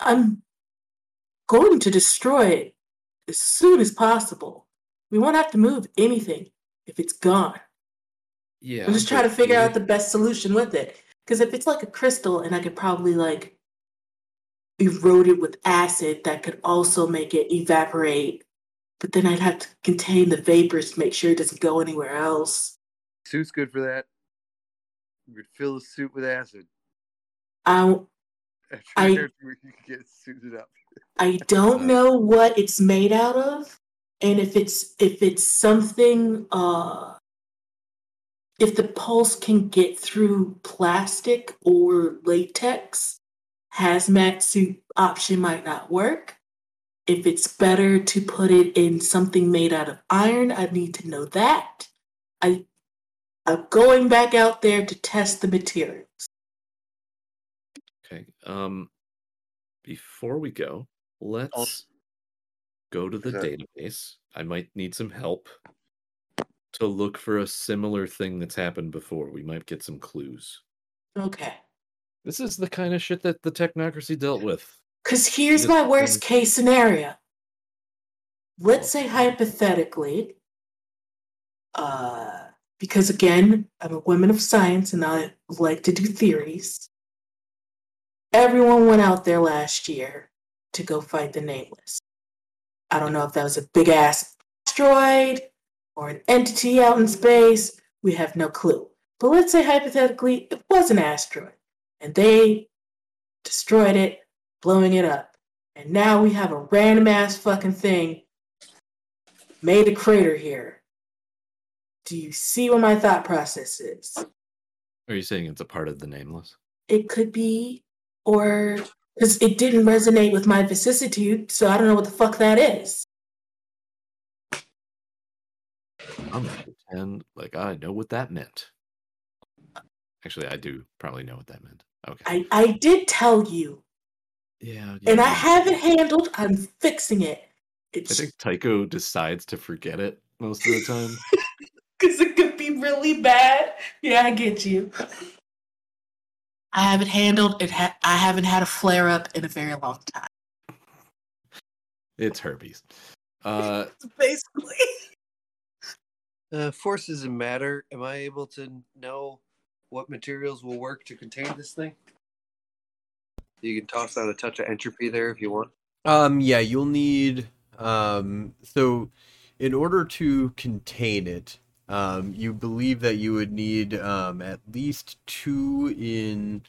I'm going to destroy it as soon as possible. We won't have to move anything if it's gone. Yeah, I'm just trying to figure out the best solution with it. Because if it's like a crystal and I could probably like erode it with acid, that could also make it evaporate. But then I'd have to contain the vapors to make sure it doesn't go anywhere else. suit's good for that. We'd fill the suit with acid. I After I- we can get suited up. I don't know what it's made out of, and if it's if it's something uh if the pulse can get through plastic or latex, hazmat suit option might not work. If it's better to put it in something made out of iron, I need to know that. I I'm going back out there to test the materials. Okay. Um, before we go, let's go to the that- database. I might need some help to look for a similar thing that's happened before. We might get some clues. Okay. This is the kind of shit that the technocracy dealt with. Because here's my worst case scenario. Let's say hypothetically, uh, because again, I'm a woman of science and I like to do theories. Everyone went out there last year to go fight the Nameless. I don't know if that was a big ass asteroid or an entity out in space. We have no clue. But let's say hypothetically it was an asteroid and they destroyed it blowing it up. And now we have a random ass fucking thing made a crater here. Do you see what my thought process is? Are you saying it's a part of the nameless? It could be, or because it didn't resonate with my vicissitude, so I don't know what the fuck that is. I'm gonna pretend like I know what that meant. Actually, I do probably know what that meant. Okay. I, I did tell you, yeah, and I have it handled. I'm fixing it. I think Tycho decides to forget it most of the time. because it could be really bad. Yeah, I get you. I have it handled. It ha- I haven't had a flare up in a very long time. it's herpes. Uh, Basically, Uh, forces and matter. Am I able to know what materials will work to contain this thing? You can toss out a touch of entropy there if you want. Um, yeah, you'll need um, so in order to contain it, um, you believe that you would need um, at least two in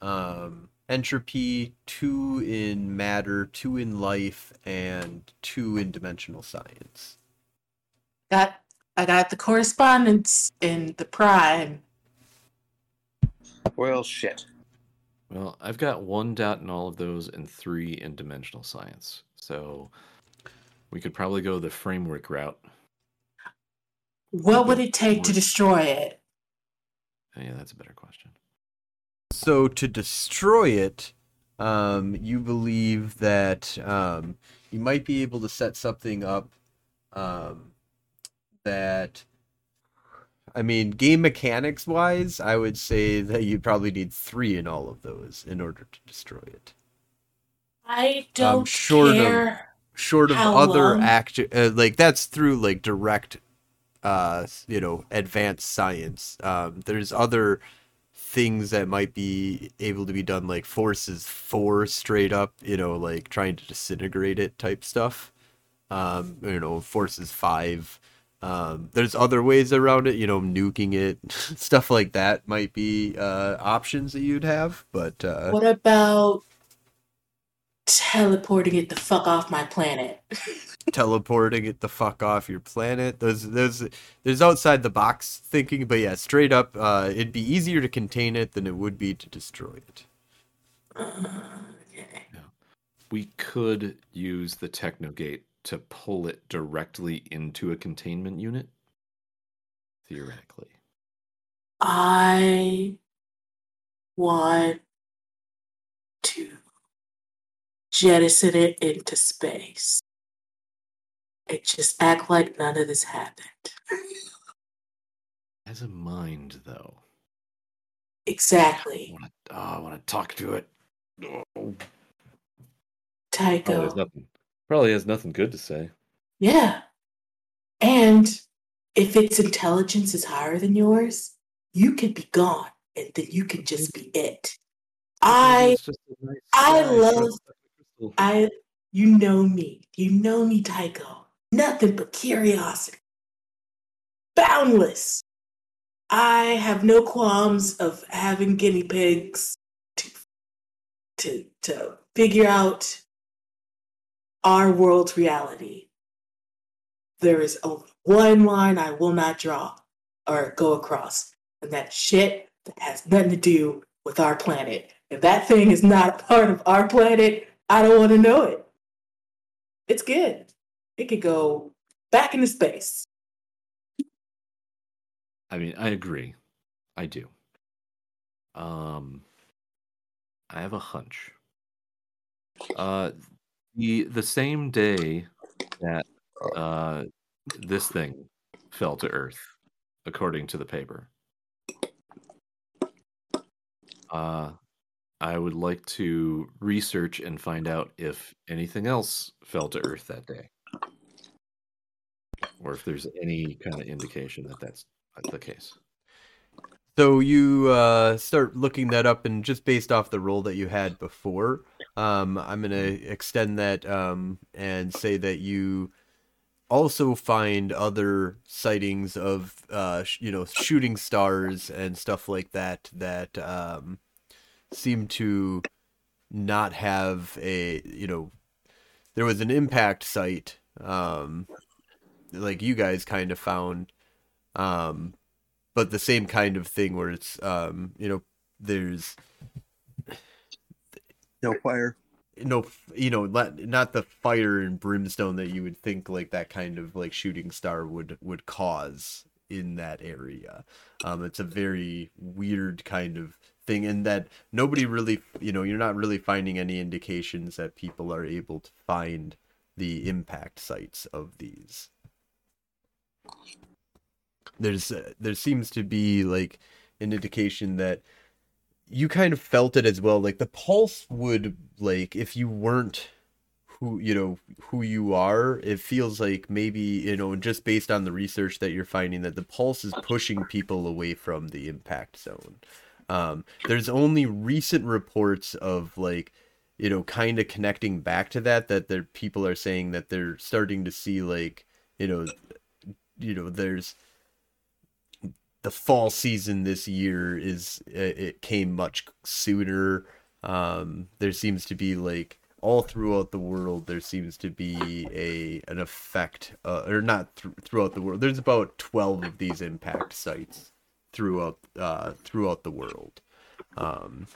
um, entropy, two in matter, two in life, and two in dimensional science. got I got the correspondence in the prime. Well, shit. Well, I've got one dot in all of those and three in dimensional science. So we could probably go the framework route. What would it take to destroy it? Oh, yeah, that's a better question. So to destroy it, um, you believe that um, you might be able to set something up um, that, I mean, game mechanics wise, I would say that you probably need three in all of those in order to destroy it. I don't short of- care. Short of other long? act, uh, like that's through like direct, uh, you know, advanced science. Um, there's other things that might be able to be done like forces four straight up you know like trying to disintegrate it type stuff um you know forces five um there's other ways around it you know nuking it stuff like that might be uh options that you'd have but uh What about teleporting it the fuck off my planet? teleporting it the fuck off your planet. There's there's there's outside the box thinking, but yeah, straight up, uh, it'd be easier to contain it than it would be to destroy it. Okay. We could use the Technogate to pull it directly into a containment unit. Theoretically. I want to jettison it into space and just act like none of this happened. As a mind, though. I Exactly. want to. Oh, I want to talk to it. Oh, probably has Tycho. nothing. Probably has nothing good to say. Yeah. And if its intelligence is higher than yours, you can be gone and then you can just be it. I It's just a nice I love- dressed like a crystal. I you know me. You know me, Tycho. Nothing but curiosity. Boundless. I have no qualms of having guinea pigs to to to figure out our world's reality. There is only one line I will not draw or go across, and that shit that has nothing to do with our planet. If that thing is not a part of our planet, I don't want to know it. It's good. It could go back into space. I mean, I agree. I do. Um, I have a hunch. Uh, the the same day that uh this thing fell to Earth, according to the paper. Uh, I would like to research and find out if anything else fell to Earth that day, or if there's any kind of indication that that's the case. So you uh, start looking that up, and just based off the role that you had before, um, I'm gonna extend that um, and say that you also find other sightings of uh, sh- you know shooting stars and stuff like that that um, seem to not have a you know there was an impact site um, like you guys kind of found um, but the same kind of thing where it's um you know there's No fire. no you know not, not the fire and brimstone that you would think like that kind of like shooting star would would cause in that area um it's a very weird kind of thing and that nobody really you know you're not really finding any indications that people are able to find the impact sites of these there's uh, there seems to be like an indication that you kind of felt it as well like the pulse would like if you weren't who you know who you are it feels like maybe you know just based on the research that you're finding that the pulse is pushing people away from the impact zone. Um there's only recent reports of like you know kind of connecting back to that that there people are saying that they're starting to see like you know you know there's the fall season this year is it it came much sooner um there seems to be like all throughout the world there seems to be a an effect uh, or not th- throughout the world there's about 12 of these impact sites throughout uh throughout the world Um,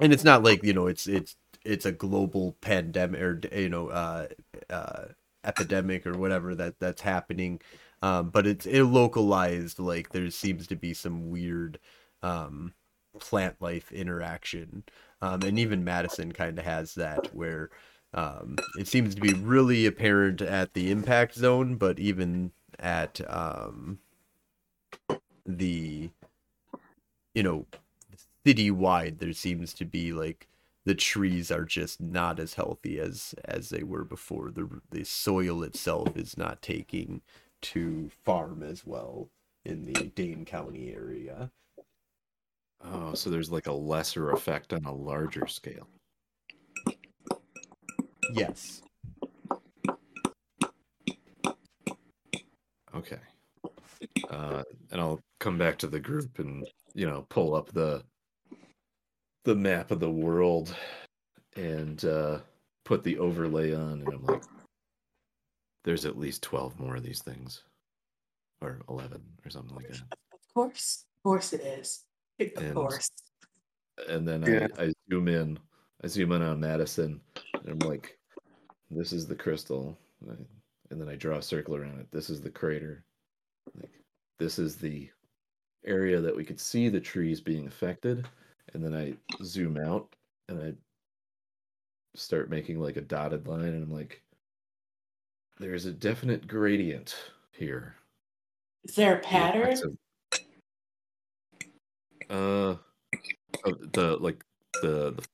and it's not like you know it's it's it's a global pandemic or you know uh, uh, epidemic or whatever that that's happening. Um, but it's it localized. Like there seems to be some weird um, plant life interaction, um, and even Madison kind of has that where um, it seems to be really apparent at the impact zone, but even at um, the you know city wide, there seems to be like the trees are just not as healthy as as they were before. The the soil itself is not taking to farm as well in the Dane County area. Oh, so there's like a lesser effect on a larger scale. Yes. Okay. Uh, and I'll come back to the group and you know pull up the the map of the world and uh, put the overlay on, and I'm like, there's at least twelve more of these things, or eleven, or something like that. Of course. Of course it is. Of And- course. And then Yeah. I, I zoom in, I zoom in on Madison, and I'm like, this is the crystal, and then I draw a circle around it. This is the crater. Like, this is the area that we could see the trees being affected, and then I zoom out and I start making like a dotted line, and I'm like, there's a definite gradient here. Is there a pattern? effects of- Uh, of the like the, the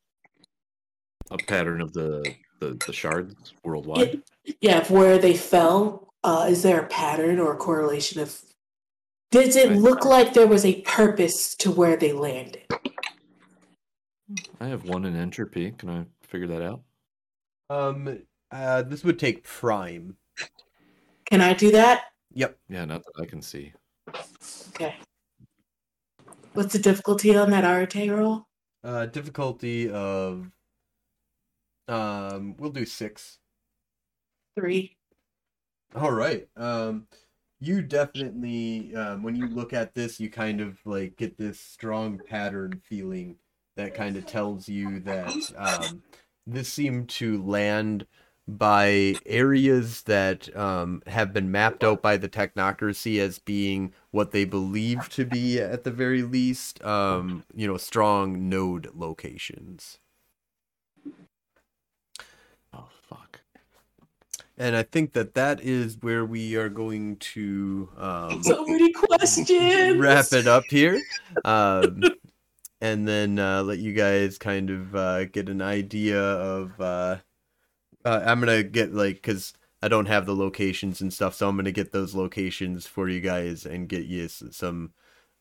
a pattern of the the, the shards worldwide. Yeah, yeah, of where they fell. Uh, is there a pattern or a correlation of? Does it I- look like there was a purpose to where they landed? I have one in entropy. Can I figure that out? Um. Uh. This would take prime. Can I do that? Yep. Yeah, not that I can see. Okay. What's the difficulty on that Arete roll? Uh. Difficulty of. Um. We'll do six. Three. All right. Um, you definitely, um, when you look at this, you kind of like get this strong pattern feeling that kind of tells you that um, this seemed to land by areas that um, have been mapped out by the technocracy as being what they believe to be, at the very least, um, you know, strong node locations. Oh fuck. And I think that that is where we are going to um, So many questions. wrap it up here. Um, and then uh, let you guys kind of uh, get an idea of. Uh, uh, I'm going to get like, because I don't have the locations and stuff, so I'm going to get those locations for you guys and get you some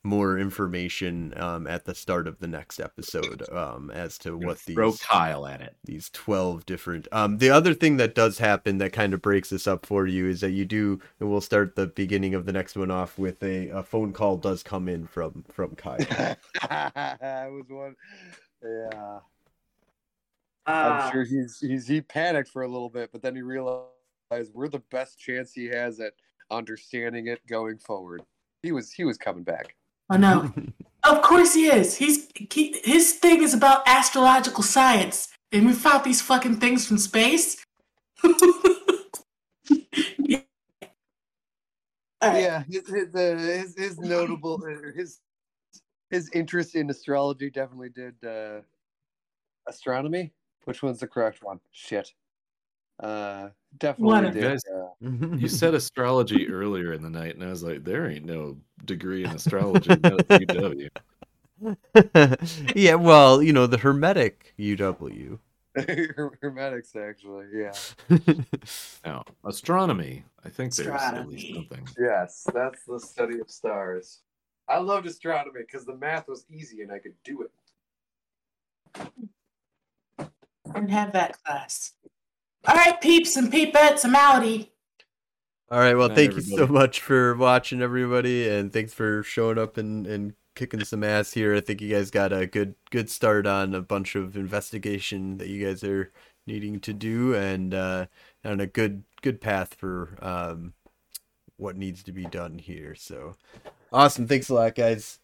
more information um, at the start of the next episode um, as to what these throw Kyle at it? these 12 different um the other thing that does happen that kind of breaks this up for you is that you do and we'll start the beginning of the next one off with a, a phone call does come in from from Kyle I was one. Yeah, Ah, I'm sure he's he's he panicked for a little bit, but then he realized we're the best chance he has at understanding it going forward. He was he was coming back. I know. Of course he is. He's he, his thing is about astrological science, and we found these fucking things from space. Yeah. All right. Yeah, his his, uh, his, his notable uh, his his interest in astrology definitely did uh, astronomy. Which one's the correct one? Shit. Uh, definitely did. Guys, uh, You said astrology earlier in the night, and I was like, there ain't no degree in astrology at UW. yeah well you know the hermetic uw Hermetics, actually, yeah. Now, astronomy. I think there's at least something. Yes, that's the study of stars. I loved astronomy because the math was easy and I could do it. And have that class. All right, peeps and peepettes, I'm outie. all right well Night, thank you so much for watching everybody and thanks for showing up and and kicking some ass here. I think you guys got a good good start on a bunch of investigation that you guys are needing to do and uh on a good good path for um what needs to be done here so. Awesome. Thanks a lot guys